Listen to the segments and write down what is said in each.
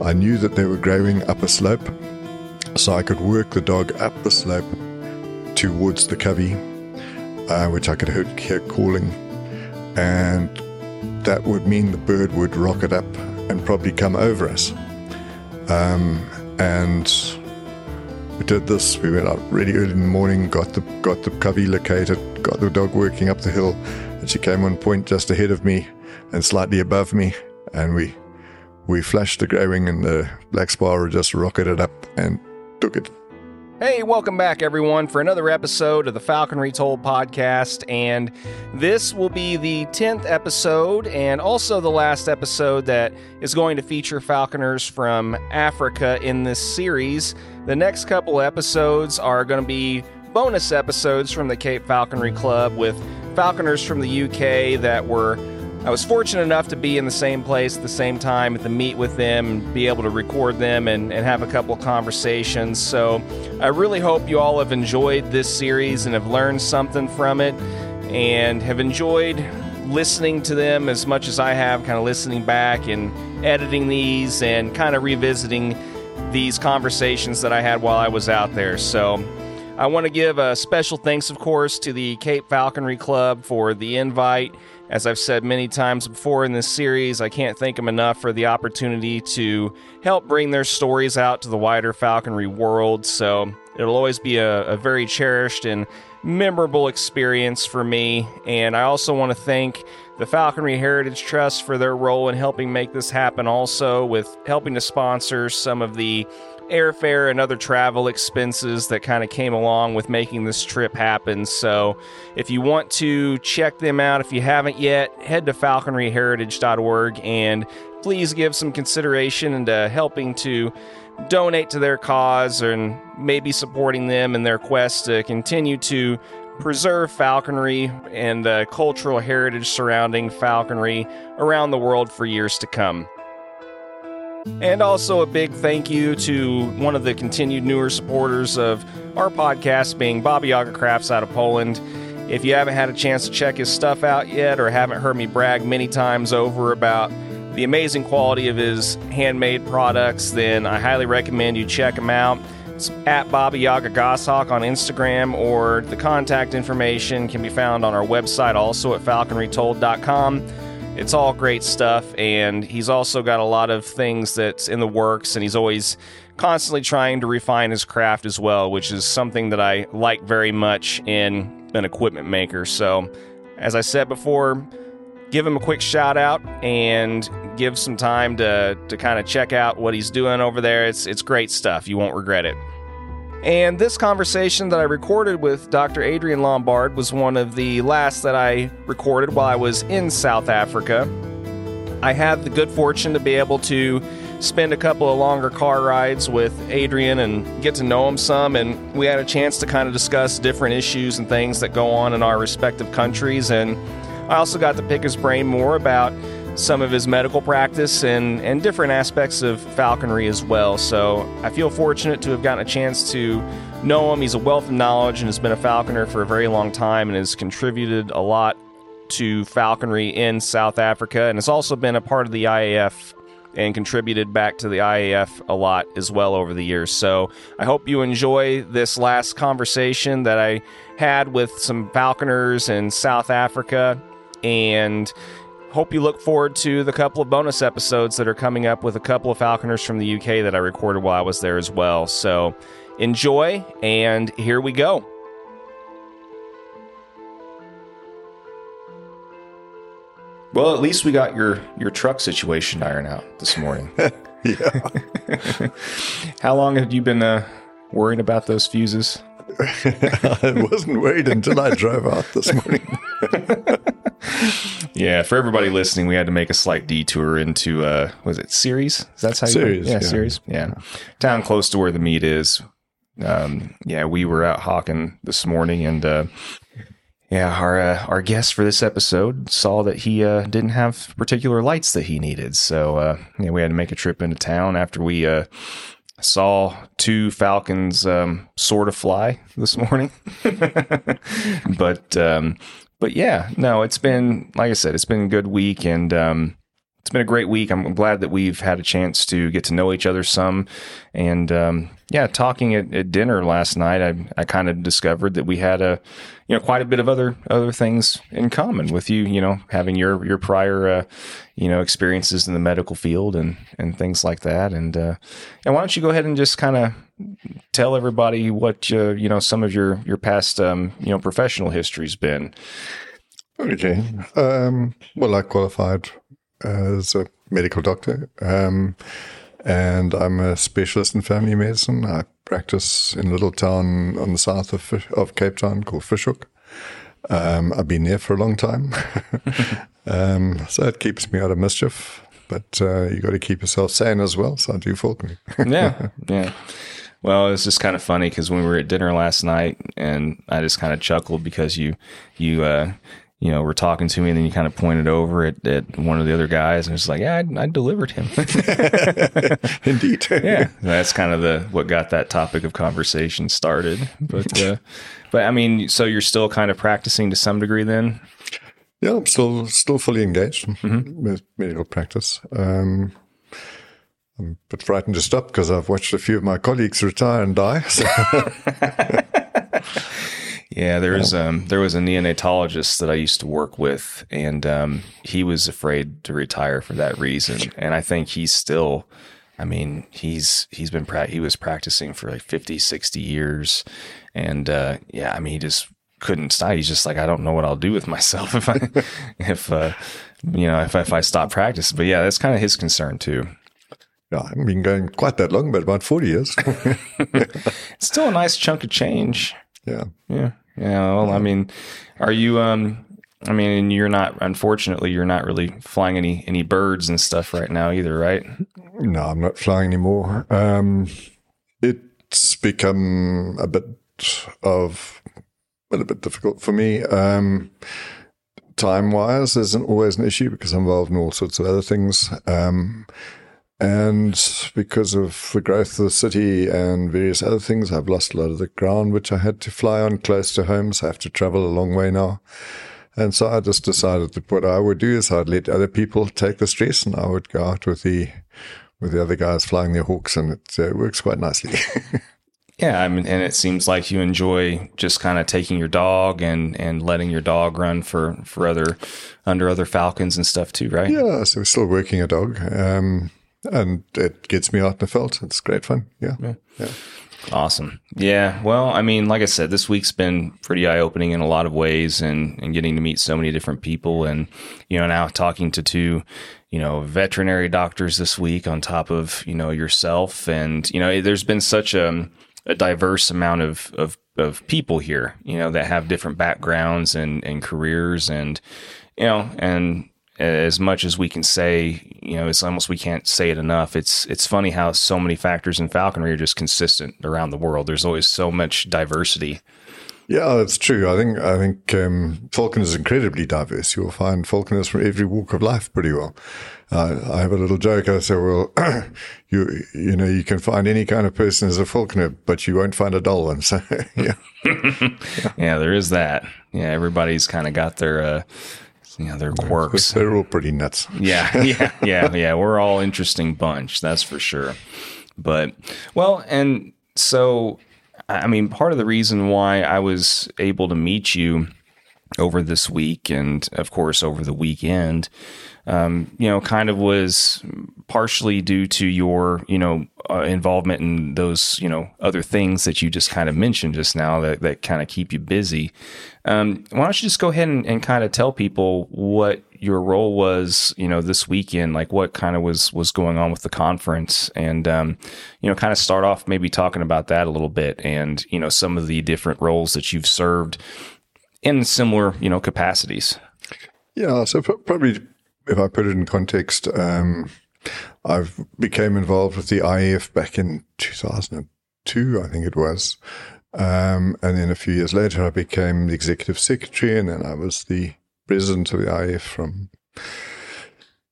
I knew that they were growing up a slope, so I could work the dog up the slope towards the covey, uh, which I could hear, calling, and that would mean the bird would rocket up and probably come over us. Um, and we did this. We went out really early in the morning, got the got the covey located, got the dog working up the hill, and she came on point just ahead of me and slightly above me, and we we flashed the grey wing, and the black sparrow just rocketed up and took it. Hey, welcome back, everyone, for another episode of the Falconry Retold podcast. And this will be the 10th episode and also the last episode that is going to feature falconers from Africa in this series. The next couple episodes are going to be bonus episodes from the Cape Falconry Club with falconers from the UK that were I was fortunate enough to be in the same place at the same time at the meet with them be able to record them and, and have a couple of conversations. So I really hope you all have enjoyed this series and have learned something from it and have enjoyed listening to them as much as I have, kind of listening back and editing these and kind of revisiting these conversations that I had while I was out there. So I want to give a special thanks, of course, to the Cape Falconry Club for the invite as I've said many times before in this series, I can't thank them enough for the opportunity to help bring their stories out to the wider falconry world. So it'll always be a, a very cherished and memorable experience for me. And I also want to thank the Falconry Heritage Trust for their role in helping make this happen, also with helping to sponsor some of the airfare and other travel expenses that kind of came along with making this trip happen. So, if you want to check them out, if you haven't yet, head to falconryheritage.org and please give some consideration into helping to donate to their cause and maybe supporting them in their quest to continue to preserve falconry and the cultural heritage surrounding falconry around the world for years to come. And also a big thank you to one of the continued newer supporters of our podcast, being Baba Yaga Crafts out of Poland. If you haven't had a chance to check his stuff out yet, or haven't heard me brag many times over about the amazing quality of his handmade products, then I highly recommend you check him out. It's at Baba Yaga Goshawk on Instagram, or the contact information can be found on our website also at falconretold.com. It's all great stuff, and he's also got a lot of things that's in the works, and he's always constantly trying to refine his craft as well, which is something that I like very much in an equipment maker. So, as I said before, give him a quick shout out and give some time to to kind of check out what he's doing over there. It's it's great stuff. You won't regret it. And this conversation that I recorded with Dr. Adrian Lombard was one of the last that I recorded while I was in South Africa. I had the good fortune to be able to spend a couple of longer car rides with Adrian and get to know him some. And we had a chance to kind of discuss different issues and things that go on in our respective countries. And I also got to pick his brain more about some of his medical practice and, and different aspects of falconry as well. So I feel fortunate to have gotten a chance to know him. He's a wealth of knowledge and has been a falconer for a very long time and has contributed a lot to falconry in South Africa and has also been a part of the IAF and contributed back to the IAF a lot as well over the years. So I hope you enjoy this last conversation that I had with some falconers in South Africa and hope you look forward to the couple of bonus episodes that are coming up with a couple of falconers from the UK that I recorded while I was there as well. So enjoy, and here we go. Well, at least we got your your truck situation ironed out this morning. yeah. How long have you been uh, worrying about those fuses? I wasn't worried until I drove out this morning. yeah, for everybody listening, we had to make a slight detour into uh was it series? Is that how you Ceres, yeah, yeah. Ceres. Yeah. Town close to where the meet is. Um yeah, we were out hawking this morning and uh yeah, our uh, our guest for this episode saw that he uh, didn't have particular lights that he needed, so uh, yeah, we had to make a trip into town after we saw two falcons um, sort of fly this morning. but um, but yeah, no, it's been like I said, it's been a good week, and um, it's been a great week. I'm glad that we've had a chance to get to know each other some. And um, yeah, talking at, at, dinner last night, I, I kind of discovered that we had a, you know, quite a bit of other other things in common with you. You know, having your your prior, uh, you know, experiences in the medical field and and things like that. And uh, and why don't you go ahead and just kind of tell everybody what uh, you know some of your your past um, you know professional history's been. Okay. Um, well, I qualified as a medical doctor. Um, and I'm a specialist in family medicine. I practice in a little town on the south of, of Cape Town called Fish Hoek. Um, I've been there for a long time. um, so it keeps me out of mischief. But uh, you got to keep yourself sane as well. So I do falconry. yeah, yeah. Well, it's just kind of funny because when we were at dinner last night, and I just kind of chuckled because you you uh, you know, were talking to me, and then you kind of pointed over at, at one of the other guys, and it's like, yeah, I, I delivered him. Indeed. yeah, that's kind of the what got that topic of conversation started. But, uh, but I mean, so you're still kind of practicing to some degree, then? Yeah, I'm still still fully engaged mm-hmm. with medical practice. Um, I'm a bit frightened to stop because I've watched a few of my colleagues retire and die. So. Yeah, there was um, there was a neonatologist that I used to work with, and um, he was afraid to retire for that reason. And I think he's still, I mean, he's he's been pra- he was practicing for like 50, 60 years, and uh, yeah, I mean, he just couldn't stop. He's just like, I don't know what I'll do with myself if I if uh, you know if if I stop practicing. But yeah, that's kind of his concern too. Yeah, I haven't been going quite that long, but about forty years. it's still a nice chunk of change. Yeah. Yeah. Yeah. Well, I mean, are you, um, I mean, you're not, unfortunately, you're not really flying any, any birds and stuff right now either, right? No, I'm not flying anymore. Um, it's become a bit of, well, a bit difficult for me. Um, time wise isn't always an issue because I'm involved in all sorts of other things. Um, and because of the growth of the city and various other things, I've lost a lot of the ground which I had to fly on close to home. So I have to travel a long way now. And so I just decided that what I would do is I'd let other people take the stress and I would go out with the, with the other guys flying their hawks and it uh, works quite nicely. yeah. I mean, and it seems like you enjoy just kind of taking your dog and, and letting your dog run for, for other, under other falcons and stuff too, right? Yeah. So we're still working a dog. Um, and it gets me out in the veld. It's great fun. Yeah. yeah. yeah. Awesome. Yeah. Well, I mean, like I said, this week's been pretty eye opening in a lot of ways and, and getting to meet so many different people. And, you know, now talking to two, you know, veterinary doctors this week on top of, you know, yourself. And, you know, there's been such a, a diverse amount of, of, of people here, you know, that have different backgrounds and, and careers and, you know, and as much as we can say, you know, it's almost we can't say it enough. It's it's funny how so many factors in falconry are just consistent around the world. There's always so much diversity. Yeah, that's true. I think I think um, falcon is incredibly diverse. You'll find falconers from every walk of life pretty well. Uh, I have a little joke. I say, well, you you know, you can find any kind of person as a falconer, but you won't find a dull one. So yeah, yeah. yeah, there is that. Yeah, everybody's kind of got their. Uh, you know, their quirks. They're all pretty nuts. yeah, yeah, yeah, yeah. We're all interesting bunch, that's for sure. But well, and so I mean, part of the reason why I was able to meet you over this week and of course over the weekend um, you know kind of was partially due to your you know uh, involvement in those you know other things that you just kind of mentioned just now that, that kind of keep you busy. Um, why don't you just go ahead and, and kind of tell people what your role was, you know, this weekend, like what kind of was was going on with the conference, and um, you know, kind of start off maybe talking about that a little bit, and you know, some of the different roles that you've served in similar, you know, capacities. Yeah, so probably if I put it in context, um, I became involved with the IAF back in 2002, I think it was. Um, and then a few years later, I became the executive secretary, and then I was the president of the IAF from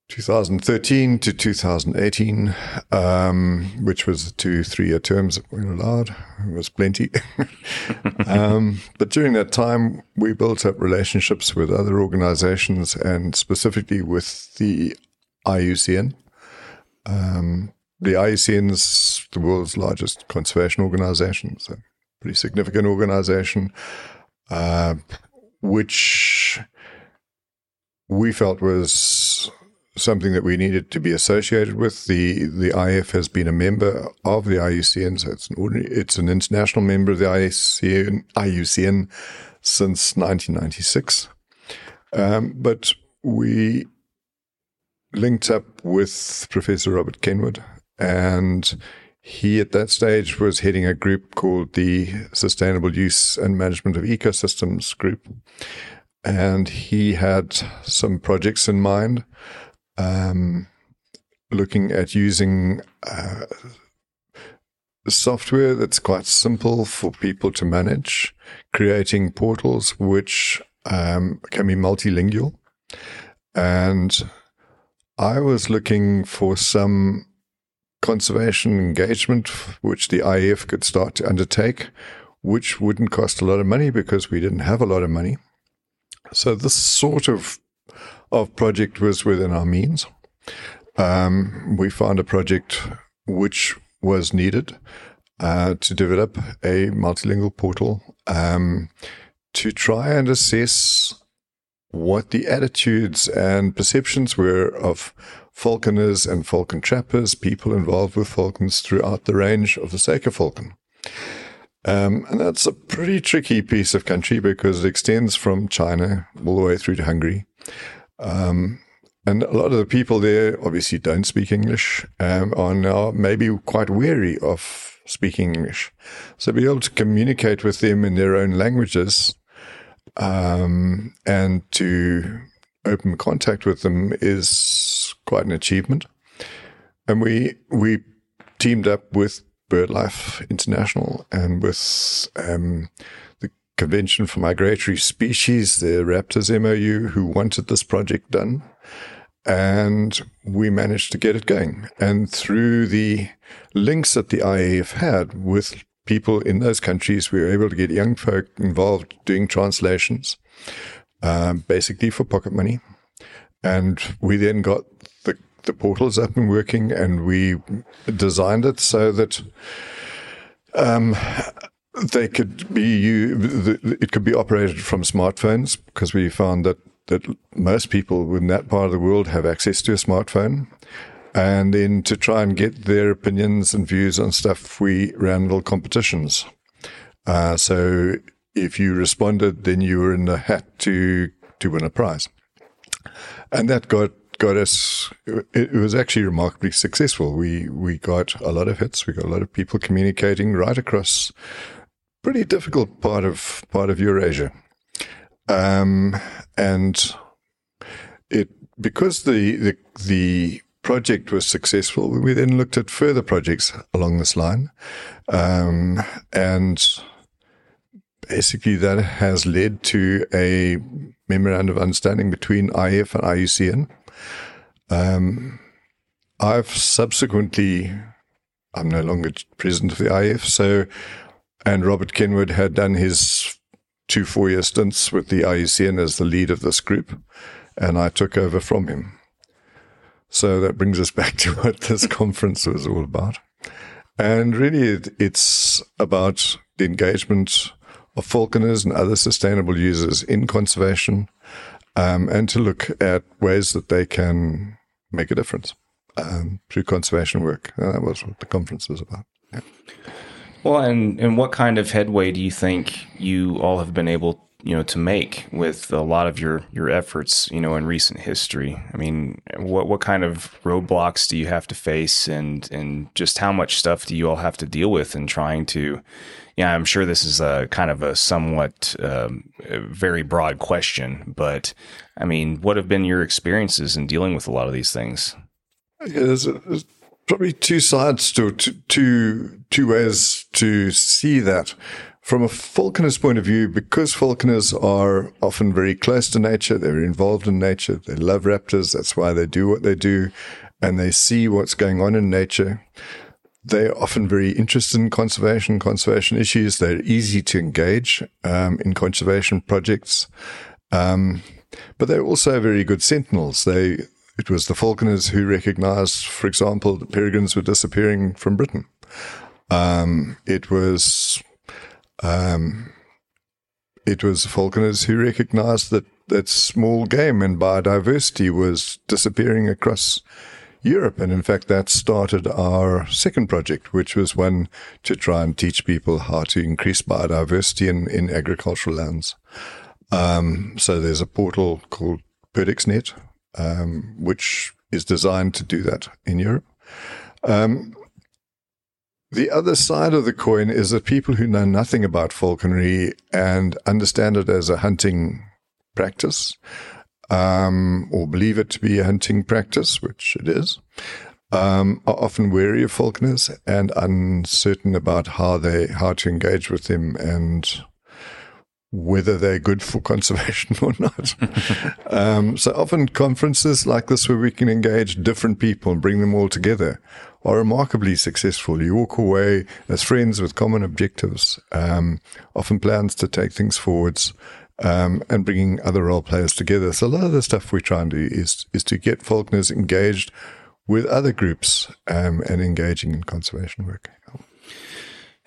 2013 to 2018, um, which was two three-year terms that were allowed. It was plenty. um, but during that time, we built up relationships with other organizations, and specifically with the IUCN. Um, the IUCN is the world's largest conservation organization, so pretty significant organization, uh, which we felt was something that we needed to be associated with. The the IAF has been a member of the IUCN, so it's an ordinary, it's an international member of the IUCN, IUCN since 1996. Um, but we linked up with Professor Robert Kenward, and he at that stage was heading a group called the Sustainable Use and Management of Ecosystems Group. And he had some projects in mind, um, looking at using uh, software that's quite simple for people to manage, creating portals which um, can be multilingual. And I was looking for some conservation engagement which the IAF could start to undertake, which wouldn't cost a lot of money because we didn't have a lot of money. So this sort of of project was within our means. Um, we found a project which was needed uh, to develop a multilingual portal um, to try and assess what the attitudes and perceptions were of falconers and falcon trappers, people involved with falcons throughout the range of the Saker falcon. Um, and that's a pretty tricky piece of country because it extends from China all the way through to Hungary. Um, and a lot of the people there obviously don't speak English um, are now maybe quite wary of speaking English. So be able to communicate with them in their own languages um, and to open contact with them is quite an achievement. And we we teamed up with BirdLife International and with um, Convention for Migratory Species, the Raptors MOU, who wanted this project done. And we managed to get it going. And through the links that the IAF had with people in those countries, we were able to get young folk involved doing translations, um, basically for pocket money. And we then got the, the portals up and working, and we designed it so that um, they could be you. It could be operated from smartphones because we found that that most people in that part of the world have access to a smartphone and then to try and get their opinions and views on stuff, we ran little competitions. Uh, so if you responded, then you were in the hat to to win a prize, and that got got us. It, was actually remarkably successful. We we got a lot of hits. We got a lot of people communicating right across pretty difficult part of part of Eurasia, um, and it because the the the project was successful, we then looked at further projects along this line. Um, and basically, that has led to a memorandum of understanding between IAF and IUCN. Um, I've subsequently, I'm no longer president of the IAF, so, and Robert Kenward had done his two four year stints with the IUCN as the lead of this group, and I took over from him. So that brings us back to what this conference was all about. And really, it, it's about the engagement of falconers and other sustainable users in conservation um, and to look at ways that they can make a difference um, through conservation work. And that was what the conference was about. Yeah. Well, and, and what kind of headway do you think you all have been able you know to make with a lot of your your efforts you know in recent history? I mean what what kind of roadblocks do you have to face? And and just how much stuff do you all have to deal with in trying to yeah i'm sure this is a kind of a somewhat um, very broad question but i mean what have been your experiences in dealing with a lot of these things? Yeah, probably two sides to, two two ways to see that from a falconer's point of view, because falconers are often very close to nature, they're involved in nature, they love raptors, that's why they do what they do, and they see what's going on in nature. They're often very interested in conservation, conservation issues. They're easy to engage um, in conservation projects. Um, but they're also very good sentinels. They it was the Falconers who recognized, for example, that peregrines were disappearing from Britain. Um, it was um, it was the Falconers who recognized that that small game and biodiversity was disappearing across Europe. And in fact, that started our second project, which was one to try and teach people how to increase biodiversity in, in agricultural lands. Um, so there's a portal called PerdixNet, um, which is designed to do that in Europe. Um, the other side of the coin is that people who know nothing about falconry and understand it as a hunting practice um, or believe it to be a hunting practice, which it is, um, are often wary of falconers and uncertain about how they how to engage with them and whether they're good for conservation or not. um, so often conferences like this where we can engage different people and bring them all together are remarkably successful. You walk away as friends with common objectives, um, often plans to take things forwards, um, and bringing other role players together. So a lot of the stuff we try and do is is to get falconers engaged with other groups um, and engaging in conservation work.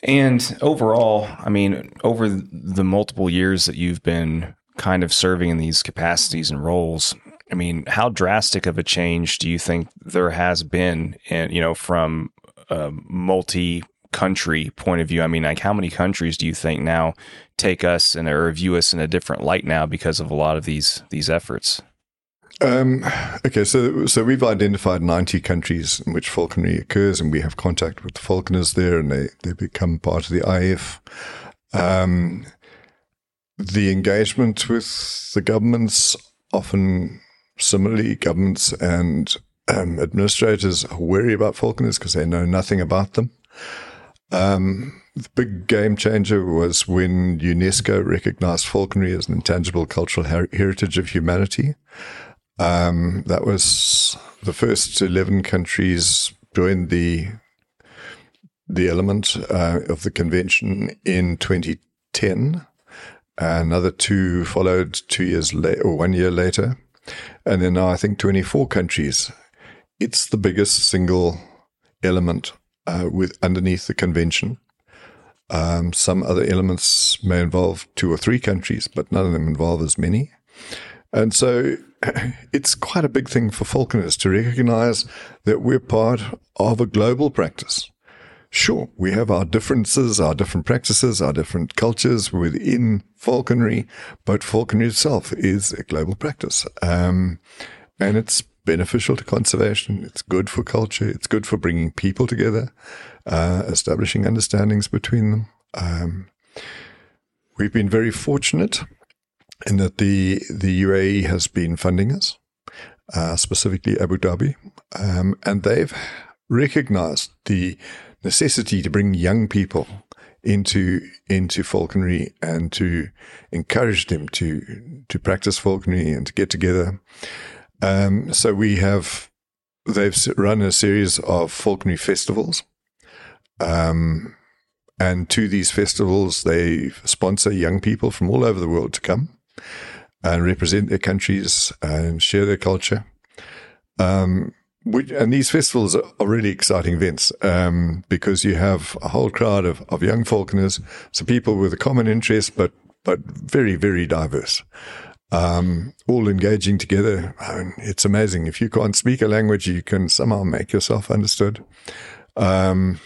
And overall, I mean, over the multiple years that you've been kind of serving in these capacities and roles, I mean, how drastic of a change do you think there has been, in, you know, from a multi country point of view? I mean, like how many countries do you think now take us and or view us in a different light now because of a lot of these these efforts? Um, okay, so so we've identified 90 countries in which falconry occurs, and we have contact with the falconers there, and they, they become part of the IAF. Um, the engagement with the governments often similarly, governments and um, administrators are wary about falconers because they know nothing about them. Um, the big game changer was when UNESCO recognized falconry as an intangible cultural her- heritage of humanity. Um, that was the first 11 countries joined the the element uh, of the convention in 2010. Another two followed two years later, or one year later. And then now I think 24 countries. It's the biggest single element uh, with underneath the convention. Um, some other elements may involve two or three countries, but none of them involve as many. And so it's quite a big thing for falconers to recognize that we're part of a global practice. Sure, we have our differences, our different practices, our different cultures within falconry, but falconry itself is a global practice. Um, and it's beneficial to conservation. It's good for culture. It's good for bringing people together, uh, establishing understandings between them. Um, we've been very fortunate in that the the UAE has been funding us, uh, specifically Abu Dhabi, um, and they've recognized the necessity to bring young people into into falconry and to encourage them to to practice falconry and to get together. Um, so we have they've run a series of falconry festivals. Um, and to these festivals, they sponsor young people from all over the world to come and represent their countries and share their culture. Um, and these festivals are really exciting events um, because you have a whole crowd of, of young falconers, so people with a common interest, but but very very diverse, um, all engaging together. I mean, it's amazing. If you can't speak a language, you can somehow make yourself understood. Um,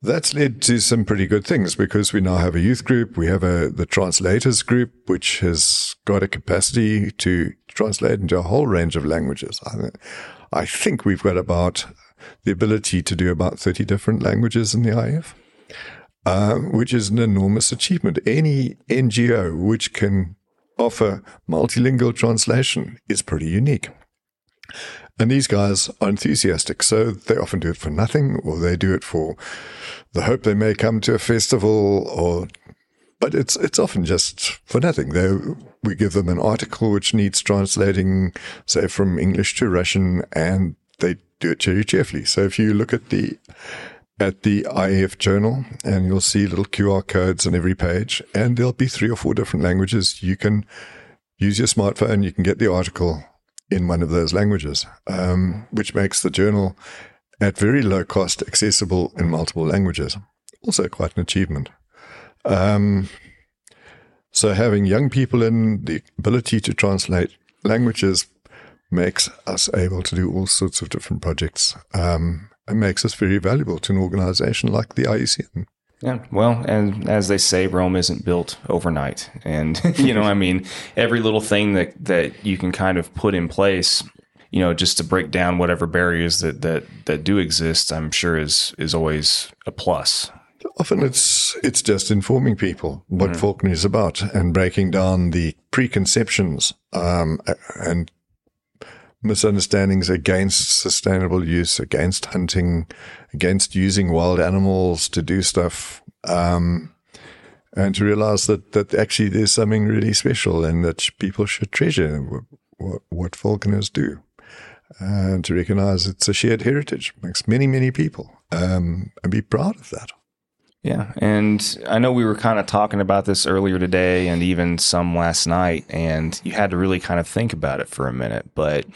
that's led to some pretty good things because we now have a youth group. We have a the translators group, which has got a capacity to translate into a whole range of languages. I, I think we've got about the ability to do about 30 different languages in the IAF, uh, which is an enormous achievement. Any NGO which can offer multilingual translation is pretty unique. And these guys are enthusiastic, so they often do it for nothing, or they do it for the hope they may come to a festival, or but it's it's often just for nothing. They we give them an article which needs translating, say from English to Russian, and they do it cheerfully. So if you look at the at the IAF journal, and you'll see little QR codes on every page, and there'll be three or four different languages. You can use your smartphone, you can get the article, in one of those languages, um, which makes the journal at very low cost accessible in multiple languages. Also, quite an achievement. Um, so, having young people in the ability to translate languages makes us able to do all sorts of different projects um, and makes us very valuable to an organization like the IUCN. Yeah, well, and as they say, Rome isn't built overnight, and you know, I mean, every little thing that that you can kind of put in place, you know, just to break down whatever barriers that that that do exist, I'm sure is is always a plus. Often it's it's just informing people what mm-hmm. falconry is about and breaking down the preconceptions um, and misunderstandings against sustainable use, against hunting, against using wild animals to do stuff. Um, and to realize that, that actually there's something really special and that people should treasure what, what falconers do. And to recognize it's a shared heritage amongst many, many people um, and be proud of that. Yeah. And I know we were kind of talking about this earlier today and even some last night, and you had to really kind of think about it for a minute. But,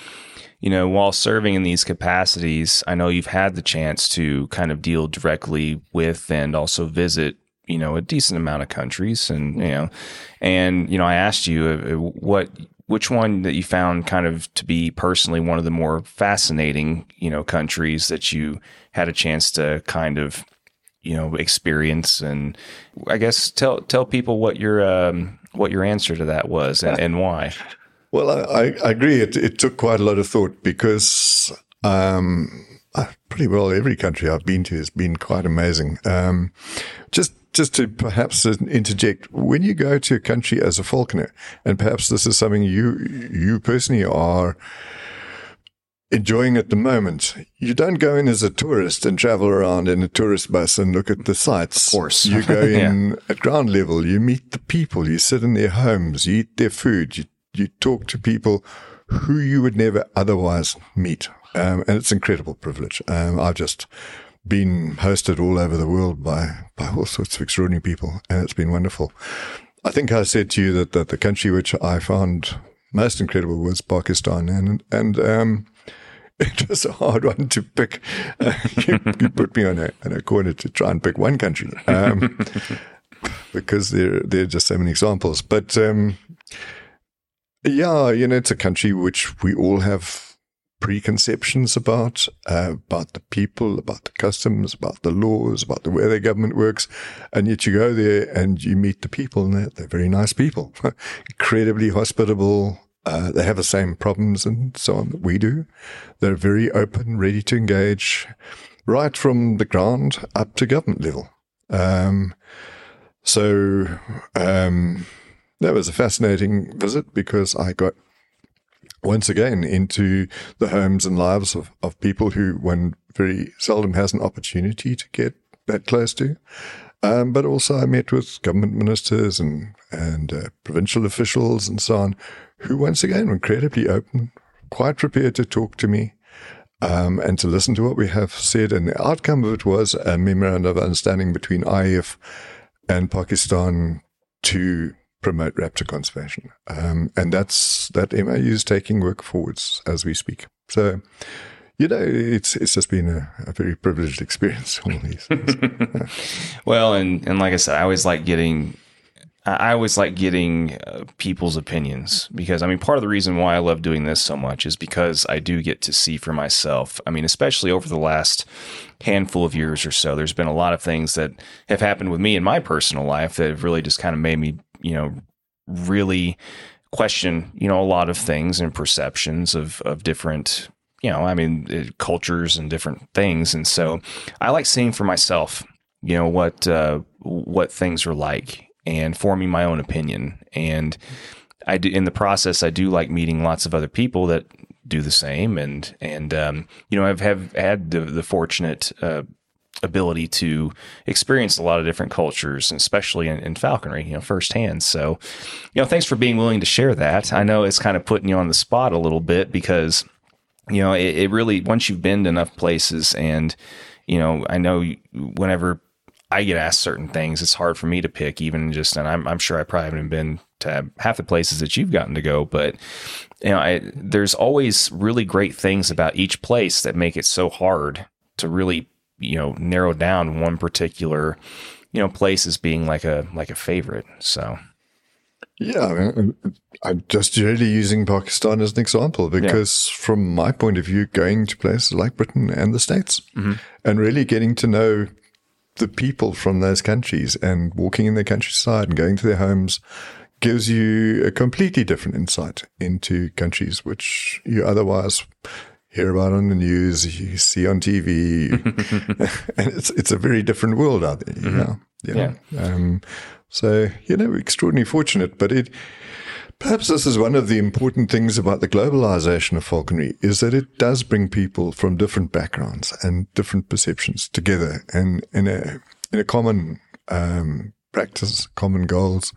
you know, while serving in these capacities, I know you've had the chance to kind of deal directly with and also visit you know a decent amount of countries and you know and you know i asked you uh, what which one that you found kind of to be personally one of the more fascinating you know countries that you had a chance to kind of you know experience and i guess tell tell people what your um, what your answer to that was and, and why. Well I, I agree. It, it took quite a lot of thought because um, pretty well every country i've been to has been quite amazing. Um, just just to perhaps interject, when you go to a country as a falconer, and perhaps this is something you you personally are enjoying at the moment. You don't go in as a tourist and travel around in a tourist bus and look at the sights. Of course. You go in yeah. at ground level, you meet the people, you sit in their homes, you eat their food, you, you talk to people who you would never otherwise meet. Um, and it's incredible privilege. Um, I've just been hosted all over the world by, by all sorts of extraordinary people, and it's been wonderful. I think I said to you that, that the country which I found most incredible was Pakistan, and and um, it was a hard one to pick. Uh, you, you, put me on a, on a corner to try and pick one country um, because there there are just so many examples. But um, yeah, you know, it's a country which we all have preconceptions about, uh, about the people, about the customs, about the laws, about the way their government works. And yet you go there and you meet the people and they're, they're very nice people, incredibly hospitable, uh, they have the same problems and so on that we do. They're very open, ready to engage, right from the ground up to government level. Um, so um, that was a fascinating visit because I got once again into the homes and lives of, of people who one very seldom has an opportunity to get that close to. Um, but also I met with government ministers and, and uh, provincial officials and so on who once again were incredibly open, quite prepared to talk to me um, and to listen to what we have said. And the outcome of it was a memorandum of understanding between IAF and Pakistan to promote raptor conservation. Um, and that's that MOU is taking work forwards as we speak. So, you know, it's it's just been a, a very privileged experience. All these. well, and and like I said, I always like getting I always like getting uh, people's opinions because I mean, part of the reason why I love doing this so much is because I do get to see for myself. I mean, especially over the last handful of years or so, there's been a lot of things that have happened with me in my personal life that have really just kind of made me, you know, really question, you know, a lot of things and perceptions of, of different, you know, I mean, uh, cultures and different things. And so I like seeing for myself, you know, what, uh, what things are like and forming my own opinion. And I do in the process, I do like meeting lots of other people that do the same. And, and, um, you know, I've have had the, the fortunate, uh, ability to experience a lot of different cultures, especially in, in, falconry, you know, firsthand. So, you know, thanks for being willing to share that. I know it's kind of putting you on the spot a little bit because, you know, it, it really, once you've been to enough places and, you know, I know whenever I get asked certain things. It's hard for me to pick, even just, and I'm, I'm sure I probably haven't been to half the places that you've gotten to go, but you know, I, there's always really great things about each place that make it so hard to really, you know, narrow down one particular, you know, place as being like a like a favorite. So yeah, I mean, I'm just really using Pakistan as an example because, yeah. from my point of view, going to places like Britain and the States mm-hmm. and really getting to know the people from those countries and walking in their countryside and going to their homes gives you a completely different insight into countries which you otherwise hear about on the news, you see on TV, and it's it's a very different world out there. You mm-hmm. know, you know? yeah. Um, so you know, extraordinarily fortunate, but it. Perhaps this is one of the important things about the globalization of falconry is that it does bring people from different backgrounds and different perceptions together and in a in a common um, practice, common goals,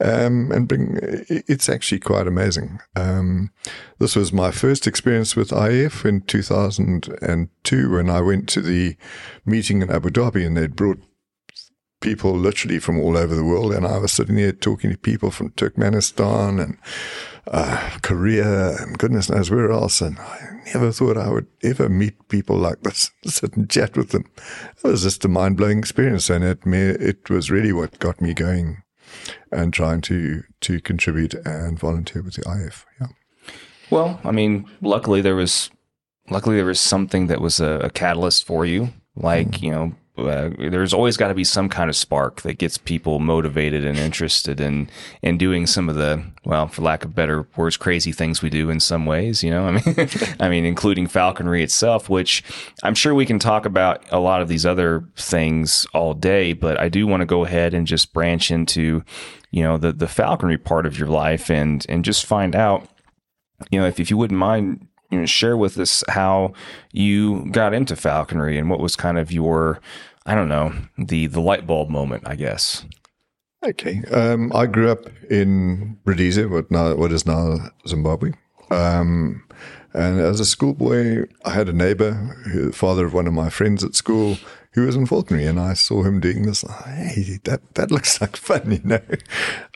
um, and bring. It's actually quite amazing. Um, this was my first experience with IAF in 2002 when I went to the meeting in Abu Dhabi, and they'd brought people literally from all over the world, and I was sitting there talking to people from Turkmenistan and uh, Korea and goodness knows where else. And I never thought I would ever meet people like this, sit and chat with them. It was just a mind blowing experience. And it, it was really what got me going and trying to, to contribute and volunteer with the IAF. Yeah. Well, I mean, luckily there was, luckily there was something that was a, a catalyst for you. Like, mm. you know, uh, there's always got to be some kind of spark that gets people motivated and interested in in doing some of the well, for lack of better words, crazy things we do in some ways. You know, I mean, I mean, including falconry itself, which I'm sure we can talk about a lot of these other things all day. But I do want to go ahead and just branch into, you know, the the falconry part of your life and and just find out, you know, if if you wouldn't mind you know, share with us how you got into falconry and what was kind of your I don't know, the the light bulb moment, I guess. Okay. Um, I grew up in Rhodesia, what now what is now Zimbabwe. Um, and as a schoolboy, I had a neighbor, the father of one of my friends at school, who was in falconry, and I saw him doing this. Hey, that that looks like fun, you know.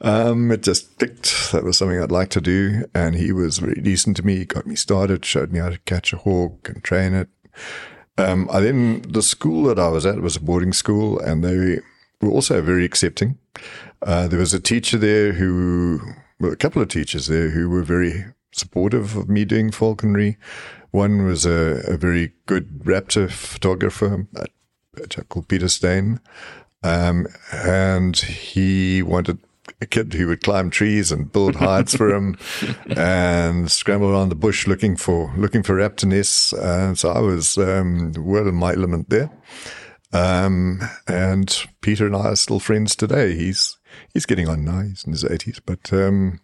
Um, it just clicked. That was something I'd like to do, and he was very decent to me. He got me started, showed me how to catch a hawk and train it. Um, I then the school that I was at was a boarding school, and they were also very accepting. Uh, there was a teacher there who, well, a couple of teachers there who were very supportive of me doing falconry. One was a, a very good raptor photographer, chap called Peter Steyn, um, and he wanted a kid who would climb trees and build hides for him and scramble around the bush looking for looking for raptor nests. And so I was um, well in my element there. Um, and Peter and I are still friends today. He's he's getting on now. He's in his eighties, but um,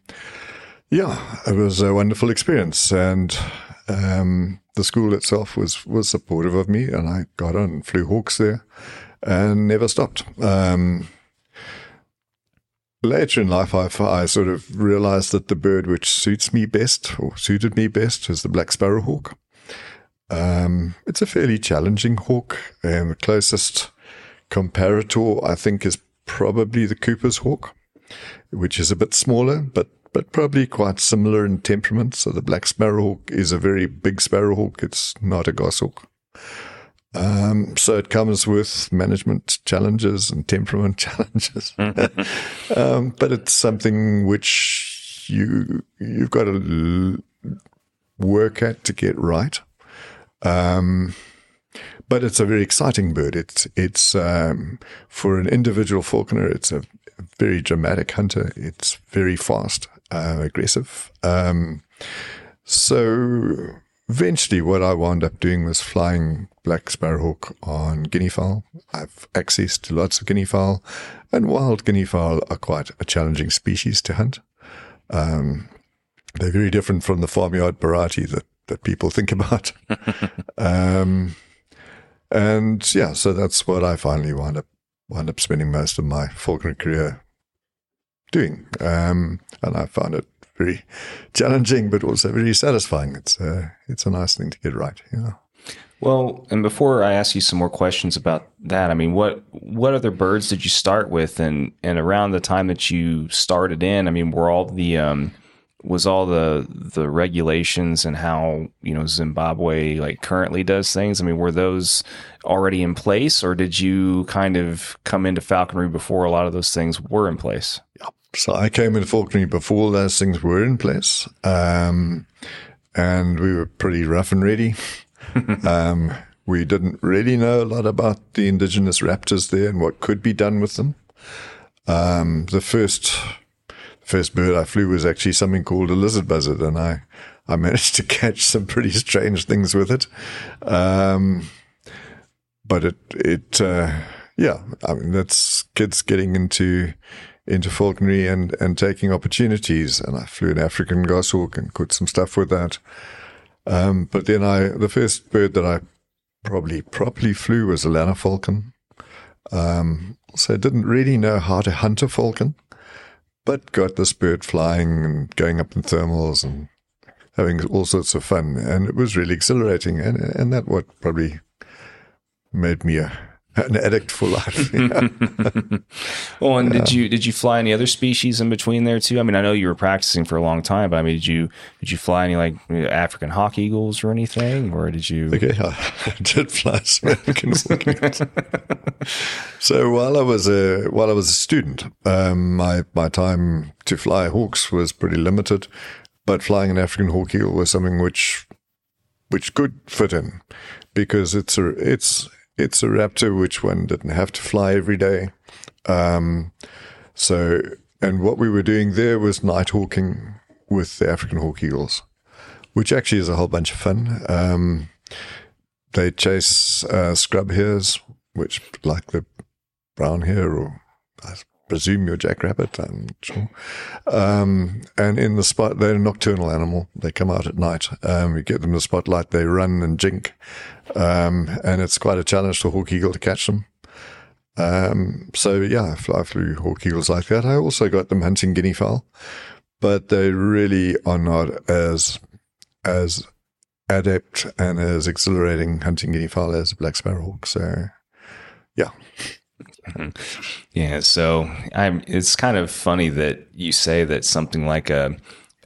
yeah, it was a wonderful experience. And um, the school itself was was supportive of me, and I got on and flew hawks there and never stopped. Um, later in life, I, I sort of realized that the bird which suits me best or suited me best is the black sparrowhawk. Um, it's a fairly challenging hawk, and the closest comparator I think is probably the Cooper's hawk, which is a bit smaller, but but probably quite similar in temperament. So the black sparrowhawk is a very big sparrowhawk. It's not a goshawk. Um, so it comes with management challenges and temperament challenges, um, but it's something which you you've got to work at to get right. Um, but it's a very exciting bird. It's it's um, for an individual falconer. It's a very dramatic hunter. It's very fast, uh, aggressive. Um, so Eventually, what I wound up doing was flying black sparrowhawk on guinea fowl. I've access to lots of guinea fowl, and wild guinea fowl are quite a challenging species to hunt. Um, they're very different from the farmyard variety that, that people think about. um, and yeah, so that's what I finally wound up wound up spending most of my falconry career doing. Um, and I found it very challenging, but also very satisfying. It's a, it's a nice thing to get right, you know. Well, and before I ask you some more questions about that, I mean, what what other birds did you start with, and and around the time that you started in, I mean, were all the um, was all the the regulations and how you know Zimbabwe like currently does things? I mean, were those already in place, or did you kind of come into falconry before a lot of those things were in place? Yeah. So I came into falconry before those things were in place, um, and we were pretty rough and ready. um, we didn't really know a lot about the indigenous raptors there and what could be done with them. Um, the first first bird I flew was actually something called a lizard buzzard, and I I managed to catch some pretty strange things with it. Um, but it it uh, yeah, I mean that's kids getting into into falconry and and taking opportunities. And I flew an African goshawk and caught some stuff with that. Um, but then I, the first bird that I probably properly flew was a Lanner falcon. Um, so I didn't really know how to hunt a falcon, but got this bird flying and going up in thermals and having all sorts of fun. And it was really exhilarating. And, and that what probably made me a, an addict for life. well, and did you did you fly any other species in between there too? I mean, I know you were practicing for a long time, but I mean, did you did you fly any like African hawk eagles or anything, or did you? Okay, I did fly some African hawk eagles. so while I was a while I was a student, um, my my time to fly hawks was pretty limited, but flying an African hawk eagle was something which which could fit in because it's a it's it's a raptor which one didn't have to fly every day. Um, so, and what we were doing there was night hawking with the African hawk eagles, which actually is a whole bunch of fun. Um, they chase uh, scrub hares, which like the brown hare or presume your jackrabbit. I'm sure. Um, and in the spot, they're a nocturnal animal. They come out at night. Um, we get them in the spotlight. They run and jink. Um, and it's quite a challenge for hawk eagle to catch them. Um, so yeah, I flew hawk eagles like that. I also got them hunting guinea fowl, but they really are not as, as adept and as exhilarating hunting guinea fowl as black sparrowhawk. So yeah. Yeah, so I'm. It's kind of funny that you say that something like a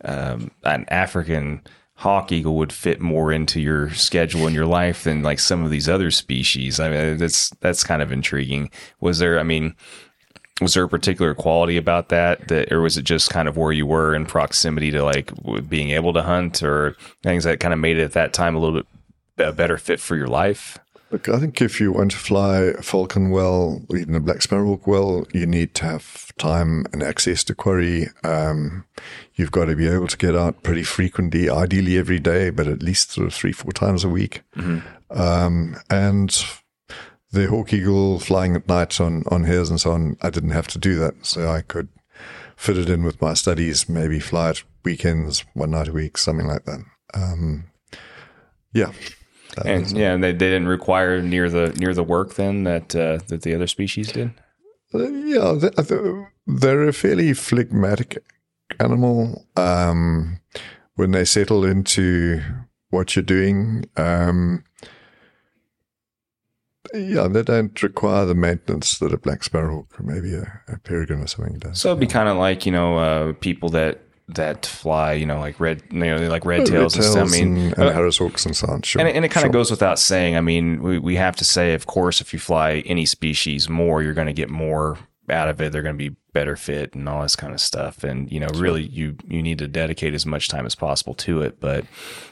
um, an African hawk eagle would fit more into your schedule in your life than like some of these other species. I mean, that's that's kind of intriguing. Was there? I mean, was there a particular quality about that that, or was it just kind of where you were in proximity to like being able to hunt, or things that kind of made it at that time a little bit a better fit for your life? Look, I think if you want to fly a falcon well, even a black sparrowhawk well, you need to have time and access to quarry. Um, you've got to be able to get out pretty frequently, ideally every day, but at least sort of three, four times a week. Mm-hmm. Um, and the hawk eagle flying at night on, on hares and so on, I didn't have to do that. So I could fit it in with my studies, maybe fly it weekends, one night a week, something like that. Um, yeah. That and yeah, and they, they didn't require near the near the work then that uh, that the other species did. Uh, yeah, they're a fairly phlegmatic animal. Um, when they settle into what you're doing, um, yeah, they don't require the maintenance that a black sparrow or maybe a, a peregrine or something does. So it'd be kind of like you know uh, people that that fly, you know, like red, you know, like red tails. Red tails I mean, and, and uh, Harris Hawks and on. Sure, and, and it kind of sure. goes without saying. I mean, we, we have to say, of course, if you fly any species more, you're going to get more out of it. They're going to be better fit and all this kind of stuff. And you know, really, you you need to dedicate as much time as possible to it. But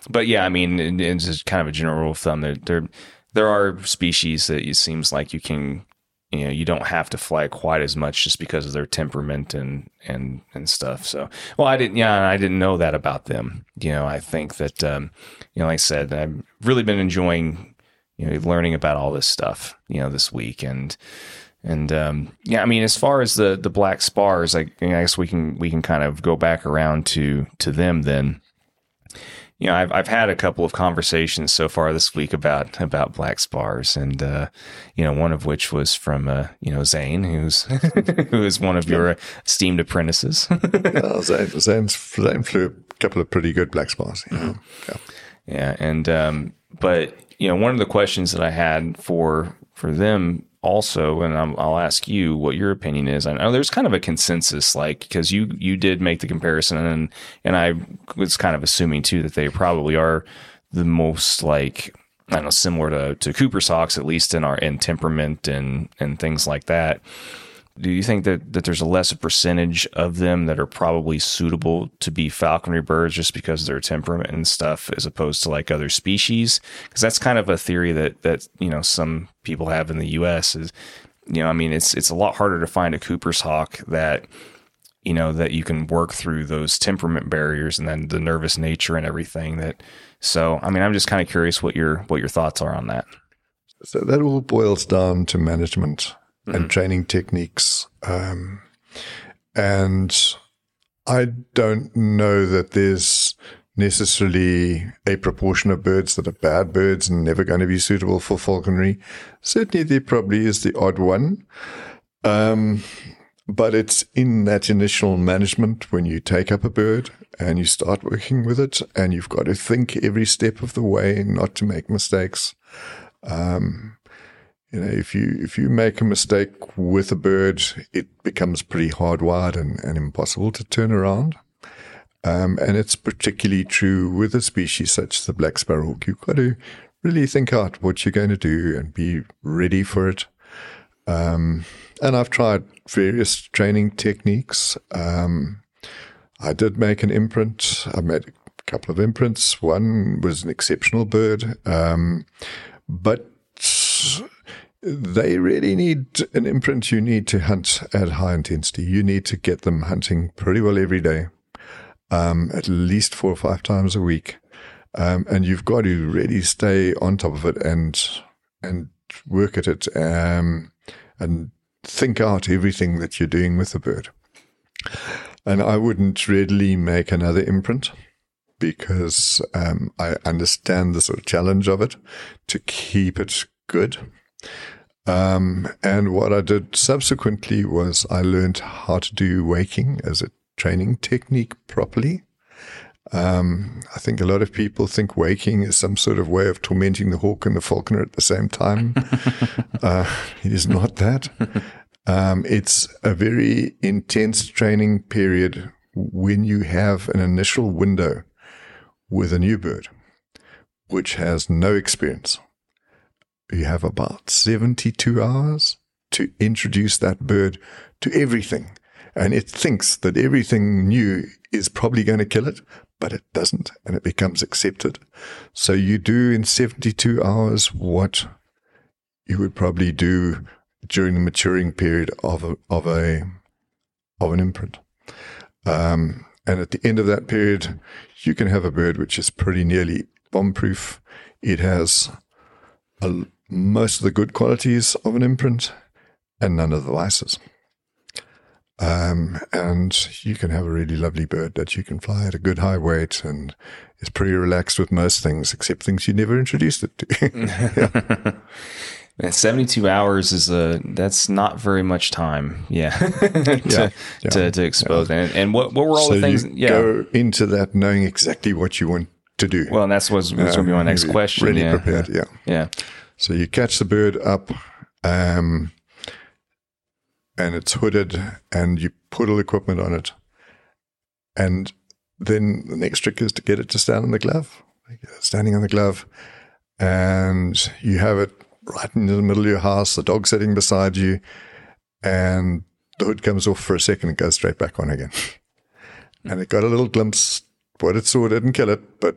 but yeah, I mean, it's just kind of a general rule of thumb. There there there are species that it seems like you can you know you don't have to fly quite as much just because of their temperament and and and stuff. So well i didn't yeah i didn't know that about them. You know i think that um you know like i said i've really been enjoying you know learning about all this stuff you know this week. And and um yeah i mean as far as the the black spars I, I guess we can we can kind of go back around to to them then you know, I've I've had a couple of conversations so far this week about about black spars, and uh, you know, one of which was from uh, you know Zane, who's who is one of your esteemed apprentices. well, Zane, Zane, Zane flew a couple of pretty good black spars. You know? yeah. yeah, and um, but you know, one of the questions that I had for for them also, and i will ask you what your opinion is. I know there's kind of a consensus, like because you you did make the comparison, and and I was kind of assuming too that they probably are the most like I don't know similar to to Cooper's hawks, at least in our in temperament and and things like that do you think that, that there's a lesser percentage of them that are probably suitable to be falconry birds just because of their temperament and stuff as opposed to like other species? Because that's kind of a theory that that you know some people have in the US is you know I mean it's it's a lot harder to find a Cooper's hawk that you know that you can work through those temperament barriers and then the nervous nature and everything that so I mean I'm just kind of curious what your what your thoughts are on that. So that all boils down to management mm-hmm. and training techniques. Um, and I don't know that there's necessarily a proportion of birds that are bad birds and never going to be suitable for falconry. Certainly, there probably is the odd one. Um, but it's in that initial management when you take up a bird and you start working with it, and you've got to think every step of the way not to make mistakes. Um, you know, if you if you make a mistake with a bird, it becomes pretty hardwired and, and impossible to turn around. Um, and it's particularly true with a species such as the black sparrowhawk. You've got to really think out what you're going to do and be ready for it. Um, and I've tried various training techniques. Um, I did make an imprint. I made a couple of imprints. One was an exceptional bird, um, but they really need an imprint. You need to hunt at high intensity. You need to get them hunting pretty well every day, um, at least four or five times a week. Um, and you've got to really stay on top of it and and work at it um, and think out everything that you're doing with the bird. And I wouldn't readily make another imprint because um, I understand the sort of challenge of it to keep it good. Um, and what I did subsequently was I learned how to do waking as a training technique properly. Um, I think a lot of people think waking is some sort of way of tormenting the hawk and the falconer at the same time. uh, it is not that. Um, it's a very intense training period when you have an initial window with a new bird, which has no experience you have about 72 hours to introduce that bird to everything. And it thinks that everything new is probably going to kill it, but it doesn't, and it becomes accepted. So you do in 72 hours what you would probably do during the maturing period of a, of a of an imprint. Um, and at the end of that period, you can have a bird which is pretty nearly bomb proof. It has a most of the good qualities of an imprint and none of the vices. Um, and you can have a really lovely bird that you can fly at a good high weight and is pretty relaxed with most things except things you never introduced it to. yeah. 72 hours is a that's not very much time yeah to, yeah, yeah, to, to expose yeah. and, and what, what were all so the things yeah go into that knowing exactly what you want to do well and that's what's, what's um, going to be my next question really prepared yeah yeah so you catch the bird up, um, and it's hooded, and you put all the equipment on it, and then the next trick is to get it to stand on the glove, standing on the glove, and you have it right in the middle of your house. The dog sitting beside you, and the hood comes off for a second and goes straight back on again. and it got a little glimpse. What it saw didn't kill it, but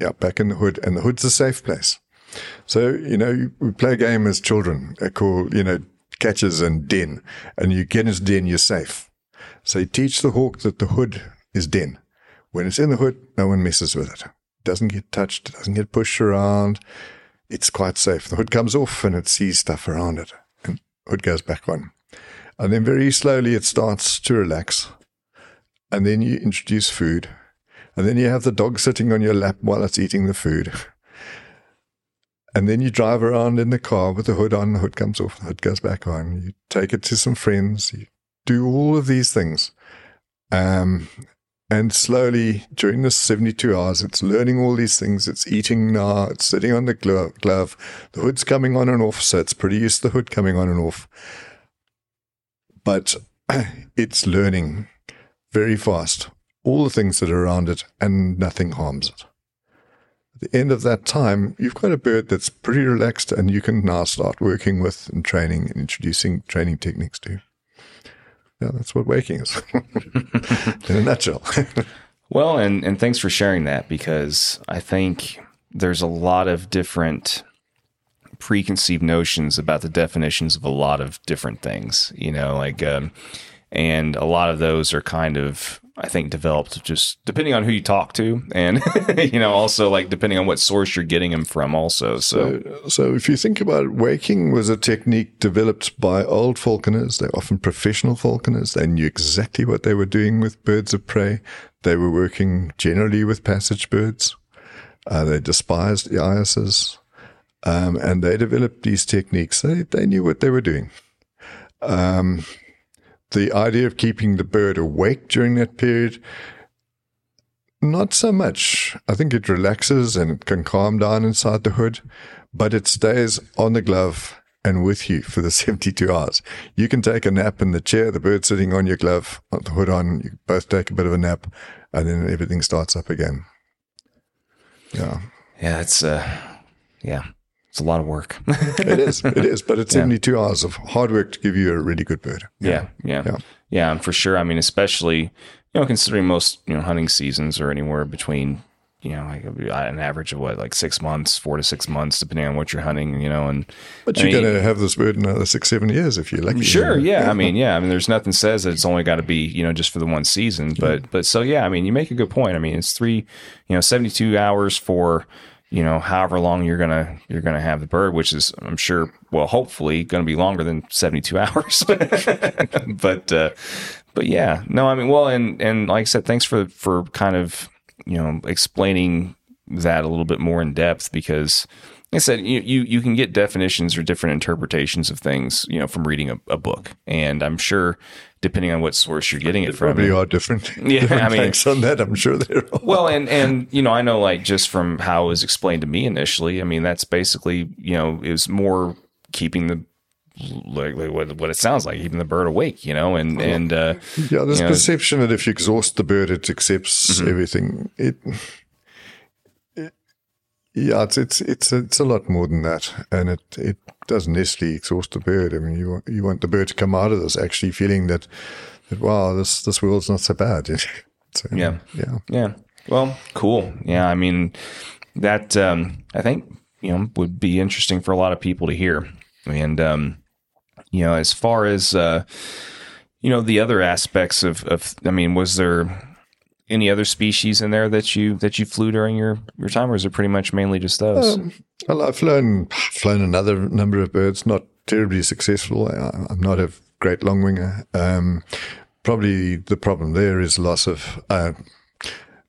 yeah, back in the hood, and the hood's a safe place. So, you know, we play a game as children uh, called, you know, catches and den. And you get into den, you're safe. So you teach the hawk that the hood is den. When it's in the hood, no one messes with it. it doesn't get touched, it doesn't get pushed around. It's quite safe. The hood comes off and it sees stuff around it. And hood goes back on. And then very slowly it starts to relax. And then you introduce food. And then you have the dog sitting on your lap while it's eating the food. And then you drive around in the car with the hood on, the hood comes off, the hood goes back on. You take it to some friends, you do all of these things. Um, And slowly, during the 72 hours, it's learning all these things. It's eating now. It's sitting on the glo- glove. The hood's coming on and off. So it's pretty used to the hood coming on and off. But it's learning very fast all the things that are around it and nothing harms it. The end of that time, you've got a bird that's pretty relaxed and you can now start working with and training and introducing training techniques to. Yeah, that's what waking is in a nutshell. well, and, and thanks for sharing that because I think there's a lot of different preconceived notions about the definitions of a lot of different things, you know, like, um, and a lot of those are kind of I think developed just depending on who you talk to, and you know, also like depending on what source you're getting them from, also. So. so, so if you think about it, waking was a technique developed by old falconers. They're often professional falconers. They knew exactly what they were doing with birds of prey. They were working generally with passage birds. Uh, they despised the eyasses, um, and they developed these techniques. They they knew what they were doing. Um, the idea of keeping the bird awake during that period, not so much. I think it relaxes and it can calm down inside the hood, but it stays on the glove and with you for the 72 hours. You can take a nap in the chair, the bird sitting on your glove, the hood on, you both take a bit of a nap, and then everything starts up again. Yeah. Yeah, it's, uh, yeah. It's a lot of work. it is. It is. But it's yeah. 72 hours of hard work to give you a really good bird. Yeah. Yeah. Yeah. Yeah. And for sure. I mean, especially, you know, considering most, you know, hunting seasons are anywhere between, you know, like uh, an average of what, like six months, four to six months, depending on what you're hunting, you know, and. But you're going to have this bird in another six, seven years if you're lucky. Sure. Yeah. yeah. I mean, yeah. I mean, there's nothing says that it's only got to be, you know, just for the one season. But, yeah. but so, yeah, I mean, you make a good point. I mean, it's three, you know, 72 hours for, you know, however long you're gonna you're gonna have the bird, which is I'm sure, well, hopefully, to be longer than 72 hours. but uh, but yeah, no, I mean, well, and and like I said, thanks for for kind of you know explaining that a little bit more in depth because I said, you, you, you can get definitions or different interpretations of things, you know, from reading a, a book. And I'm sure depending on what source you're getting it, it from. Probably are different. Yeah, different I mean, on that. I'm sure they're all. well, and and you know, I know like just from how it was explained to me initially. I mean, that's basically you know is more keeping the like, like, what, what it sounds like, keeping the bird awake, you know, and and uh, yeah, there's perception know, that if you exhaust the bird, it accepts mm-hmm. everything. It yeah, it's it's it's a, it's a lot more than that, and it it doesn't necessarily exhaust the bird. I mean, you you want the bird to come out of this actually feeling that that wow, this this world's not so bad. so, yeah, yeah, yeah. Well, cool. Yeah, I mean that um, I think you know would be interesting for a lot of people to hear, and um, you know, as far as uh, you know, the other aspects of of I mean, was there any other species in there that you that you flew during your your time, or is it pretty much mainly just those? Um, well, I've flown flown another number of birds, not terribly successful. I, am not a great long winger. Um, probably the problem there is loss of uh,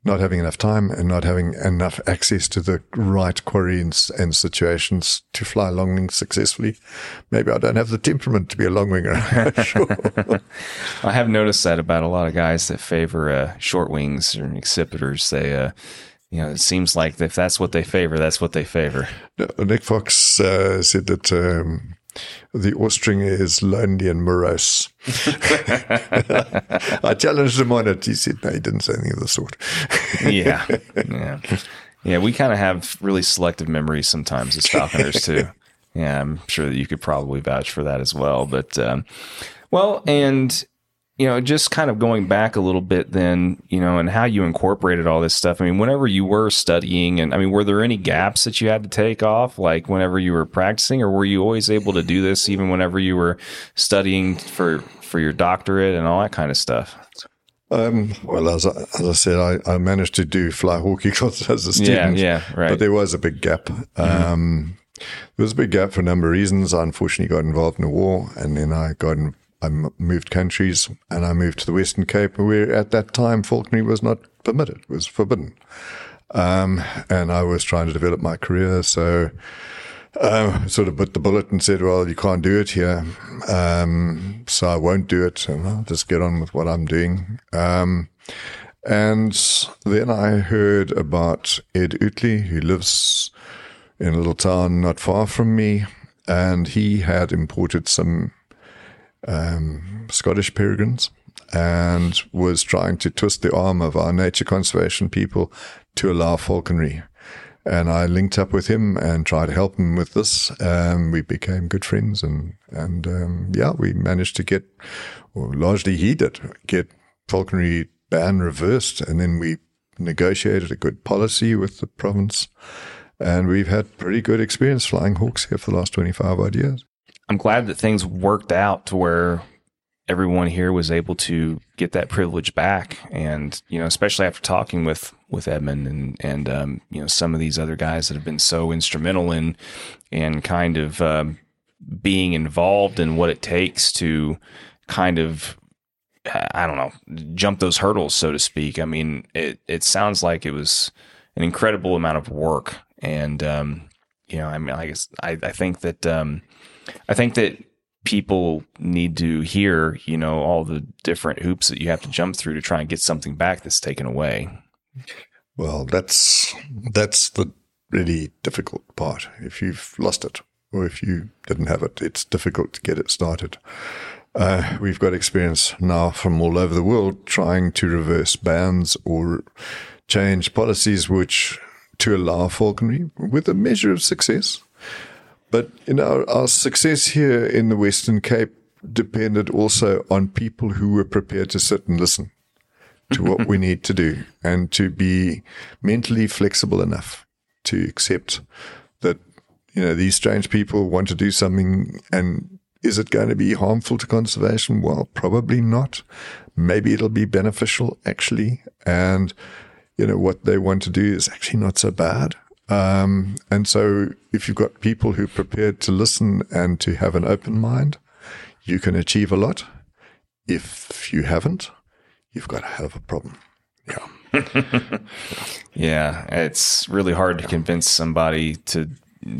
not having enough time and not having enough access to the right quarry and, and situations to fly long wings successfully. Maybe I don't have the temperament to be a long winger. sure. I have noticed that about a lot of guys that favor uh, short wings or accipiters. They, uh, you know, it seems like if that's what they favor, that's what they favor. Nick Fox uh, said that um, the Austringer is lonely and morose. I challenged him on it. He said, no, he didn't say anything of the sort. yeah. Yeah. Yeah. We kind of have really selective memories sometimes as falconers, too. Yeah. I'm sure that you could probably vouch for that as well. But, um, well, and you know, just kind of going back a little bit then, you know, and how you incorporated all this stuff. I mean, whenever you were studying, and I mean, were there any gaps that you had to take off, like whenever you were practicing, or were you always able to do this even whenever you were studying for for your doctorate and all that kind of stuff? Um, well, as I, as I said, I, I managed to do fly hockey as a student. Yeah, yeah, right. But there was a big gap. Mm-hmm. Um, there was a big gap for a number of reasons. I unfortunately got involved in a war, and then I got in, I moved countries and I moved to the Western Cape, where at that time falconry was not permitted, was forbidden. Um, and I was trying to develop my career, so uh, sort of bit the bullet and said, "Well, you can't do it here, um, so I won't do it, and I'll just get on with what I'm doing." Um, And then I heard about Ed Utley, who lives in a little town not far from me, and he had imported some um, Scottish peregrines and was trying to twist the arm of our nature conservation people to allow falconry. And I linked up with him and tried to help him with this. And we became good friends. And, and um, yeah, we managed to get, or largely he did, get falconry ban reversed. And then we negotiated a good policy with the province. And we've had pretty good experience flying hawks here for the last 25 odd years. I'm glad that things worked out to where everyone here was able to get that privilege back. And, you know, especially after talking with, with Edmund and, and, um, you know, some of these other guys that have been so instrumental in, in kind of, um, being involved in what it takes to kind of, I don't know, jump those hurdles, so to speak. I mean, it, it sounds like it was an incredible amount of work. And, um, you know, I mean, I guess I, I think that, um, I think that people need to hear, you know, all the different hoops that you have to jump through to try and get something back that's taken away. Well, that's that's the really difficult part. If you've lost it or if you didn't have it, it's difficult to get it started. Uh, we've got experience now from all over the world trying to reverse bans or change policies which to allow falconry with a measure of success. But you know, our success here in the Western Cape depended also on people who were prepared to sit and listen to what we need to do and to be mentally flexible enough to accept that you know these strange people want to do something and is it going to be harmful to conservation? Well probably not. Maybe it'll be beneficial actually. And you know what they want to do is actually not so bad um, and so if you've got people who are prepared to listen and to have an open mind, you can achieve a lot. If you haven't, you've got a hell of a problem. Yeah. yeah. It's really hard to convince somebody to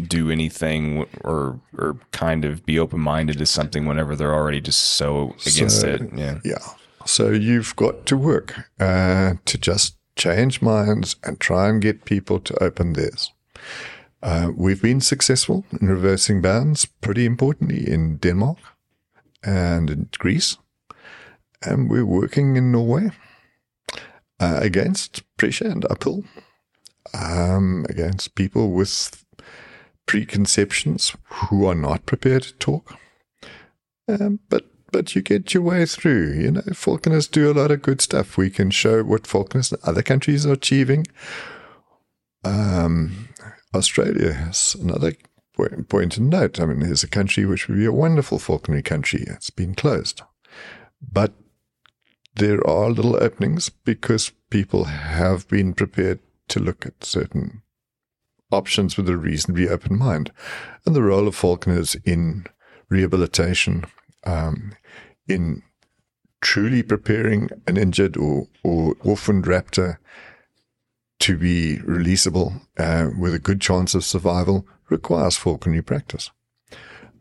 do anything or or kind of be open minded to something whenever they're already just so against so, it. Yeah. Yeah. So you've got to work uh, to just change minds and try and get people to open theirs. Uh, we've been successful in reversing bans pretty importantly in Denmark and in Greece. And we're working in Norway uh, against pressure and uphill, um, against people with preconceptions who are not prepared to talk. Um, but but you get your way through. You know, falconers do a lot of good stuff. We can show what falconers in other countries are achieving. Um, Australia has another point to note. I mean, here's a country which would be a wonderful falconry country. It's been closed. But there are little openings because people have been prepared to look at certain options with a reasonably open mind. And the role of falconers in rehabilitation um, in truly preparing an injured or, or orphaned raptor to be releasable uh, with a good chance of survival requires falconry practice.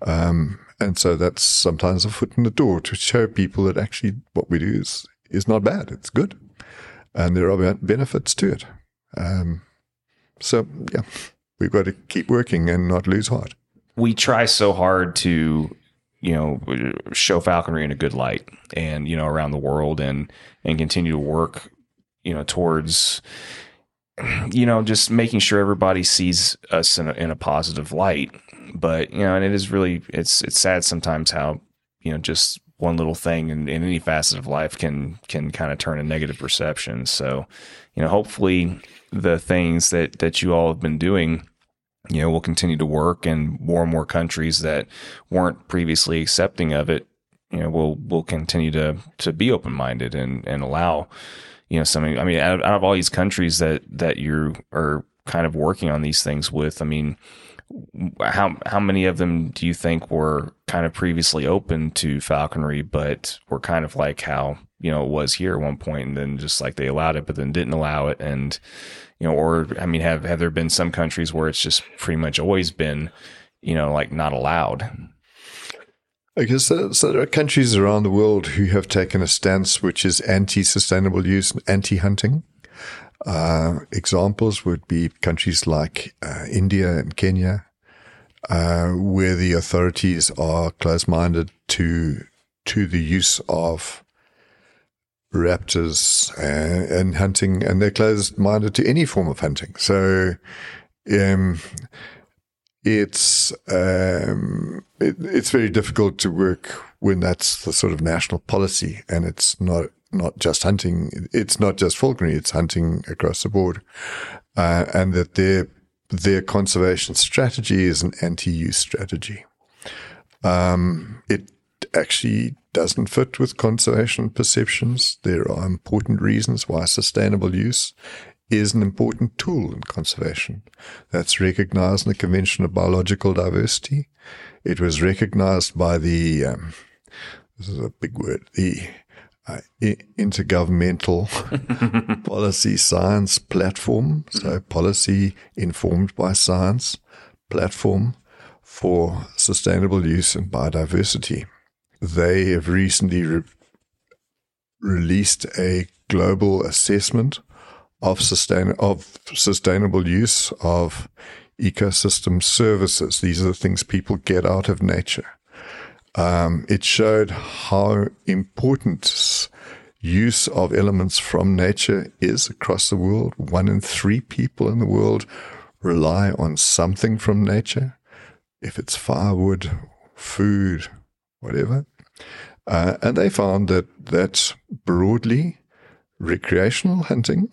Um, and so that's sometimes a foot in the door to show people that actually what we do is, is not bad. It's good. And there are benefits to it. Um, so, yeah, we've got to keep working and not lose heart. We try so hard to you know show falconry in a good light and you know around the world and and continue to work you know towards you know just making sure everybody sees us in a, in a positive light. But you know and it is really it's it's sad sometimes how you know just one little thing in, in any facet of life can can kind of turn a negative perception. So you know hopefully the things that that you all have been doing you know, we'll continue to work and more and more countries that weren't previously accepting of it, you know, will will continue to to be open minded and and allow, you know, something. I mean, out, out of all these countries that that you are kind of working on these things with, I mean, how how many of them do you think were kind of previously open to falconry, but were kind of like how you know it was here at one point, and then just like they allowed it, but then didn't allow it, and you know, or I mean, have have there been some countries where it's just pretty much always been, you know, like not allowed? I guess so, so there are countries around the world who have taken a stance which is anti-sustainable use, and anti-hunting. Uh, examples would be countries like uh, India and Kenya, uh, where the authorities are close-minded to to the use of raptors and, and hunting, and they're closed-minded to any form of hunting. So, um, it's um, it, it's very difficult to work when that's the sort of national policy, and it's not not just hunting. It's not just falconry. It's hunting across the board, uh, and that their their conservation strategy is an anti-use strategy. Um, it actually doesn't fit with conservation perceptions. There are important reasons why sustainable use is an important tool in conservation. That's recognized in the Convention of Biological Diversity. It was recognized by the, um, this is a big word, the uh, Intergovernmental Policy Science Platform. So, policy informed by science platform for sustainable use and biodiversity. They have recently re- released a global assessment of sustain of sustainable use of ecosystem services. These are the things people get out of nature. Um, it showed how important use of elements from nature is across the world. One in three people in the world rely on something from nature, if it's firewood, food, whatever. Uh, and they found that that broadly recreational hunting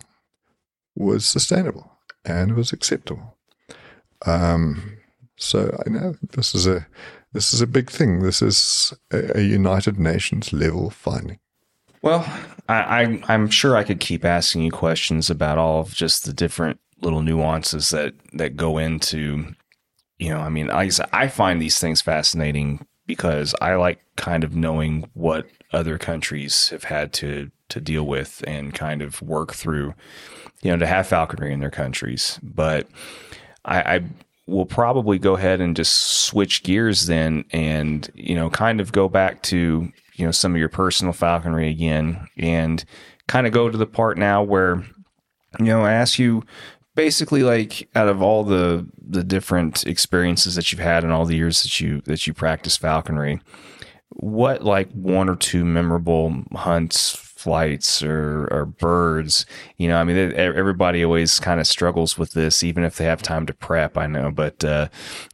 was sustainable and was acceptable. Um, so I know this is a this is a big thing. This is a, a United Nations level finding. Well, I, I am sure I could keep asking you questions about all of just the different little nuances that that go into, you know. I mean, I I find these things fascinating because I like kind of knowing what other countries have had to to deal with and kind of work through you know, to have falconry in their countries. But I, I will probably go ahead and just switch gears then and, you know, kind of go back to, you know, some of your personal falconry again and kind of go to the part now where, you know, I ask you basically like out of all the the different experiences that you've had in all the years that you that you practice falconry, what like one or two memorable hunts flights or, or birds. You know, I mean, everybody always kind of struggles with this, even if they have time to prep. I know, but uh,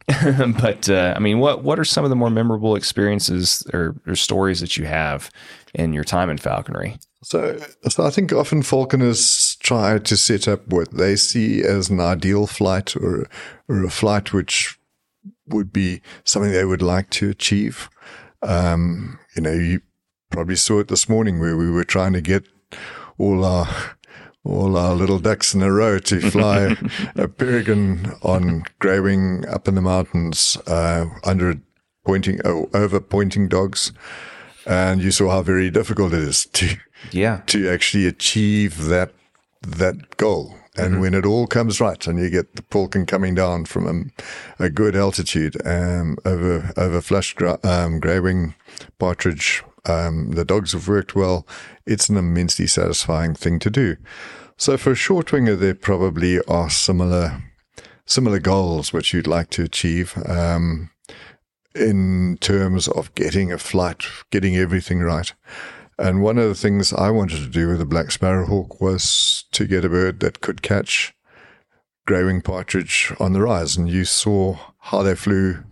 but uh, I mean, what what are some of the more memorable experiences or, or stories that you have in your time in falconry? So, so I think often falconers try to set up what they see as an ideal flight or or a flight which would be something they would like to achieve. Um, you know, you probably saw it this morning where we were trying to get all our all our little ducks in a row to fly a peregrine on grey wing up in the mountains uh, under pointing oh, over pointing dogs, and you saw how very difficult it is to yeah to actually achieve that that goal. And mm-hmm. when it all comes right, and you get the falcon coming down from a, a good altitude um, over over flush gra- um, grey wing partridge um, the dogs have worked well. It's an immensely satisfying thing to do. So for a short winger, there probably are similar similar goals which you'd like to achieve um, in terms of getting a flight, getting everything right. And one of the things I wanted to do with the black sparrowhawk was to get a bird that could catch grey wing partridge on the rise. And you saw how they flew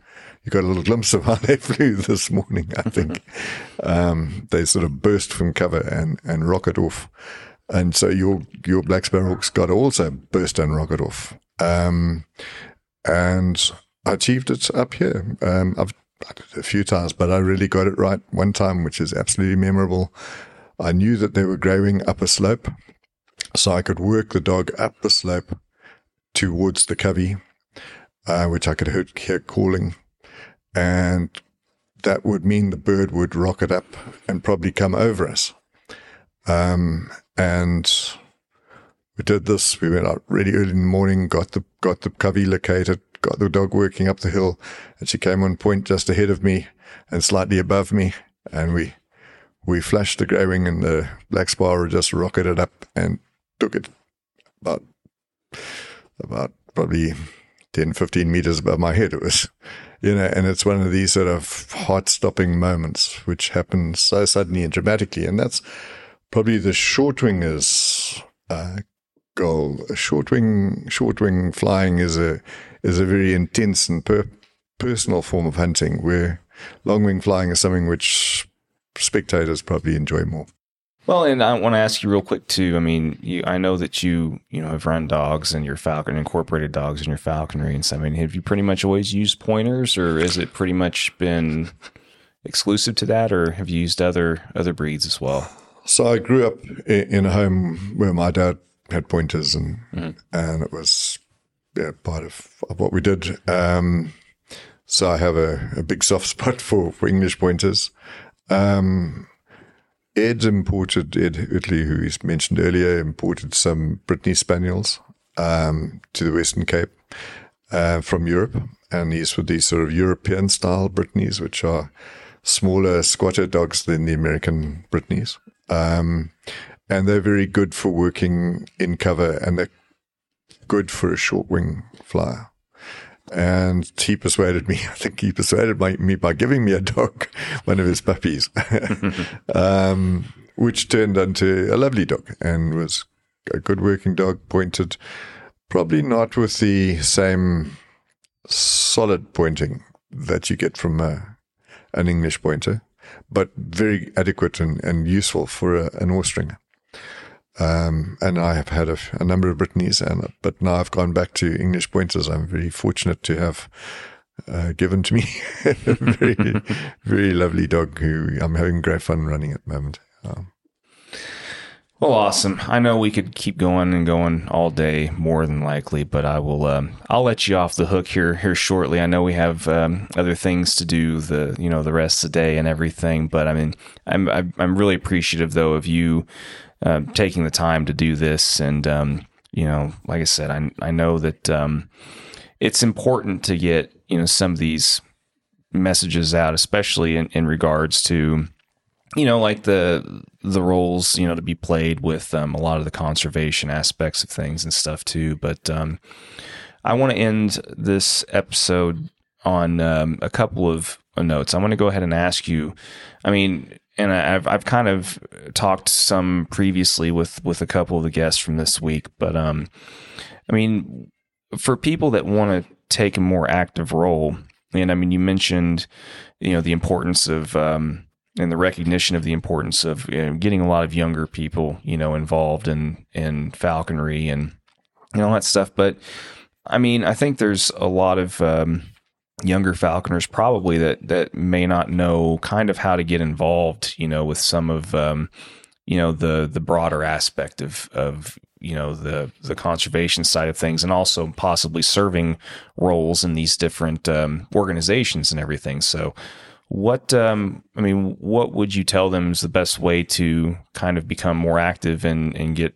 you got a little glimpse of how they flew this morning, I think. um, they sort of burst from cover and, and rocket off. And so your, your Black Sparrowhawks got to also burst and rocket off. Um, and I achieved it up here. Um, I've done it a few times, but I really got it right one time, which is absolutely memorable. I knew that they were grey wing up a slope, so I could work the dog up the slope towards the covey, uh, which I could hear, hear calling and that would mean the bird would rocket up and probably come over us. Um, and we did this. We went out really early in the morning, got the got the covey located, got the dog working up the hill, and she came on point just ahead of me and slightly above me, and we we flashed the grey wing, and the black sparrow just rocketed up and took it about about probably 10, 15 meters above my head. It was, you know, and it's one of these sort of heart stopping moments which happen so suddenly and dramatically. And that's probably the short wingers uh, goal. A short wing, short wing flying is a, is a very intense and per- personal form of hunting where long wing flying is something which spectators probably enjoy more. Well, and I want to ask you real quick too. I mean, you, I know that you, you know, have run dogs and your falcon incorporated dogs in your falconry, and so I mean, have you pretty much always used pointers, or has it pretty much been exclusive to that, or have you used other other breeds as well? So I grew up in a home where my dad had pointers, and mm-hmm. and it was yeah, part of, of what we did. Um, so I have a, a, big soft spot for, for English pointers. Um, Ed imported, Ed Utley, who is mentioned earlier, imported some Brittany Spaniels um, to the Western Cape uh, from Europe. And these were these sort of European style Brittany's, which are smaller, squatter dogs than the American Brittany's. Um, and they're very good for working in cover and they're good for a short wing flyer and he persuaded me. I think he persuaded my, me by giving me a dog, one of his puppies, um, which turned into a lovely dog and was a good working dog, pointed, probably not with the same solid pointing that you get from a, an English pointer, but very adequate and, and useful for a, an Austringer. Um, and I have had a, a, number of Brittany's, and but now I've gone back to English pointers. I'm very fortunate to have uh, given to me a very, very lovely dog who I'm having great fun running at the moment. Um, well, awesome. I know we could keep going and going all day, more than likely, but I will. Um, I'll let you off the hook here here shortly. I know we have um, other things to do the you know the rest of the day and everything, but I mean, I'm I'm really appreciative though of you uh, taking the time to do this. And, um, you know, like I said, I, I know that um, it's important to get, you know, some of these messages out, especially in, in regards to, you know, like the the roles, you know, to be played with um, a lot of the conservation aspects of things and stuff too. But um, I want to end this episode on um, a couple of notes. I want to go ahead and ask you. I mean, and I've I've kind of talked some previously with with a couple of the guests from this week, but um, I mean, for people that want to take a more active role, and I mean, you mentioned, you know, the importance of um, and the recognition of the importance of you know, getting a lot of younger people, you know, involved in in falconry and know all that stuff. But I mean, I think there's a lot of um, younger falconers probably that that may not know kind of how to get involved you know with some of um, you know the the broader aspect of of you know the the conservation side of things and also possibly serving roles in these different um, organizations and everything. So what um, I mean what would you tell them is the best way to kind of become more active and and get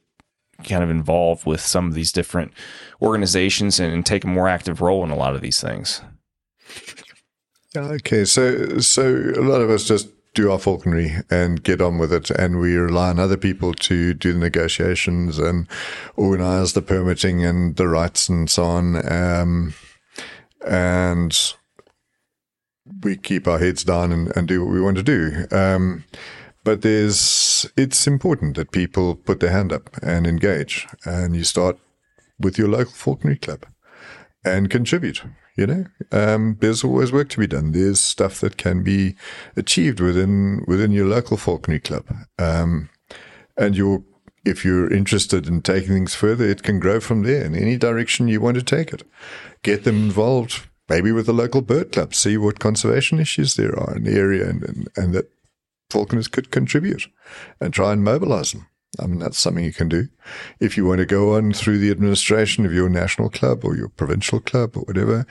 kind of involved with some of these different organizations and, and take a more active role in a lot of these things Okay, so so a lot of us just do our falconry and get on with it, and we rely on other people to do the negotiations and organise the permitting and the rights and so on. Um, and we keep our heads down and, and do what we want to do. Um, but there's it's important that people put their hand up and engage, and you start with your local falconry club and contribute. You know, um, there's always work to be done. There's stuff that can be achieved within within your local falconry club, um, and you if you're interested in taking things further, it can grow from there in any direction you want to take it. Get them involved, maybe with the local bird club. See what conservation issues there are in the area, and and, and that falconers could contribute, and try and mobilize them. I mean, that's something you can do. If you want to go on through the administration of your national club or your provincial club or whatever,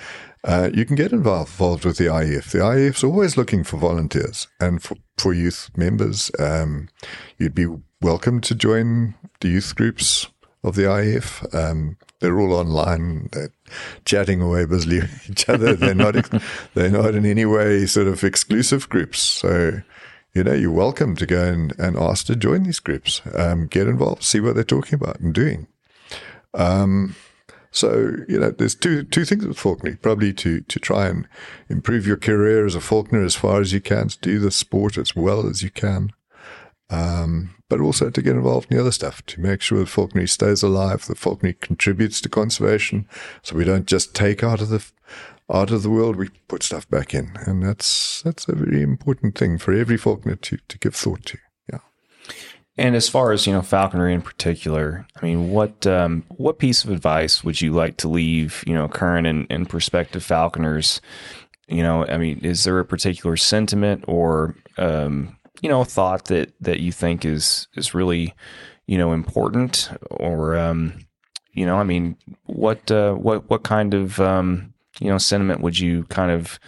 uh, you can get involved, involved with the IAF. The IAF is always looking for volunteers and for, for youth members. Um, you'd be welcome to join the youth groups of the IAF. Um, they're all online. They're, chatting away busily with each other. They're not they're not in any way sort of exclusive groups. So you know, you're welcome to go and, and ask to join these groups. Um, get involved, see what they're talking about and doing. Um, so you know, there's two two things with falconry. Probably to to try and improve your career as a falconer as far as you can, to do the sport as well as you can, um, but also to get involved in the other stuff to make sure that falconry stays alive, that falconry contributes to conservation, so we don't just take out of the out of the world, we put stuff back in, and that's that's a very important thing for every falconer to to give thought to. Yeah. And as far as you know, falconry in particular, I mean, what um, what piece of advice would you like to leave you know current and, and prospective falconers? You know, I mean, is there a particular sentiment or um, you know thought that that you think is is really you know important or um, you know, I mean, what uh, what what kind of um, you know sentiment would you kind of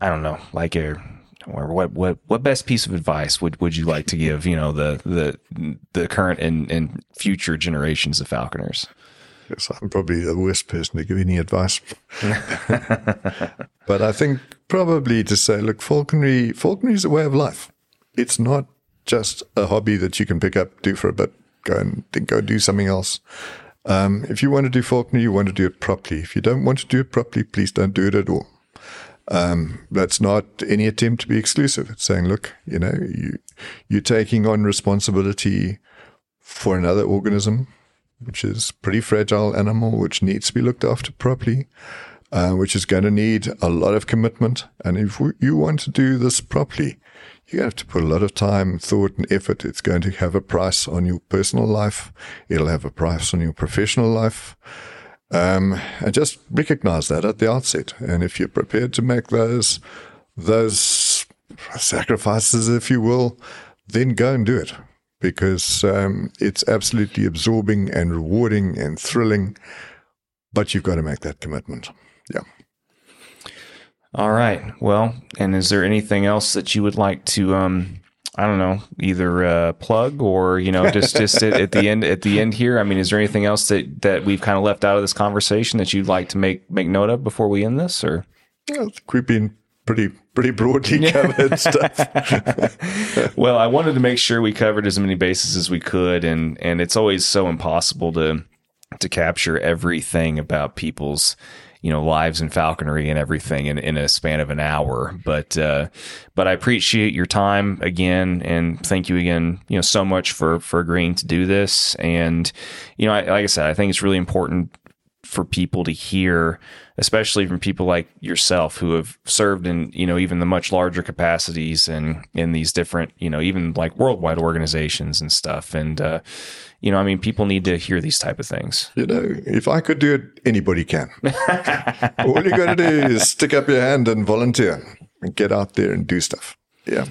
I don't know like a or what what what best piece of advice would, would you like to give you know the the the current and, and future generations of falconers? Yes i'm probably the worst person to give any advice. But i think probably to say look falconry falconry is a way of life. It's not just a hobby that you can pick up do for a bit go and then go do something else um, if you want to do falconry, you want to do it properly. If you don't want to do it properly, please don't do it at all. Um, that's not any attempt to be exclusive. It's saying, look, you know, you, you're taking on responsibility for another organism, which is pretty fragile animal, which needs to be looked after properly, uh, which is going to need a lot of commitment. And if you want to do this properly, you have to put a lot of time, thought, and effort. It's going to have a price on your personal life. It'll have a price on your professional life. Um, and just recognize that at the outset. And if you're prepared to make those, those sacrifices, if you will, then go and do it because um, it's absolutely absorbing and rewarding and thrilling. But you've got to make that commitment. Yeah. All right. Well, and is there anything else that you would like to um I don't know, either uh, plug or you know, just just at, at, the end at the end here. I mean, is there anything else that that we've kind of left out of this conversation that you'd like to make make note of before we end this? Or yeah, we've been pretty pretty broadly covered stuff. well, I wanted to make sure we covered as many bases as we could, and and it's always so impossible to to capture everything about people's you know lives and falconry and everything in, in a span of an hour. But uh, but I appreciate your time again, and thank you again. You know so much for for agreeing to do this. And you know, I, like I said, I think it's really important for people to hear, especially from people like yourself who have served in, you know, even the much larger capacities and in these different, you know, even like worldwide organizations and stuff. And, uh, you know, I mean, people need to hear these type of things. You know, if I could do it, anybody can. All you got to do is stick up your hand and volunteer and get out there and do stuff. Yeah.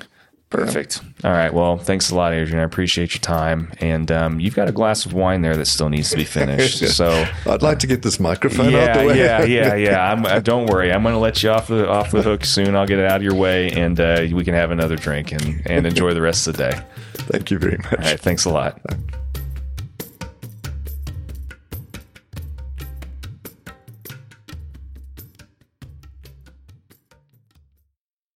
Perfect. All right. Well, thanks a lot, Adrian. I appreciate your time. And um, you've got a glass of wine there that still needs to be finished. So I'd like to get this microphone yeah, out the way. yeah, yeah, yeah. I'm, uh, don't worry. I'm going to let you off the off the hook soon. I'll get it out of your way, and uh, we can have another drink and and enjoy the rest of the day. Thank you very much. All right. Thanks a lot.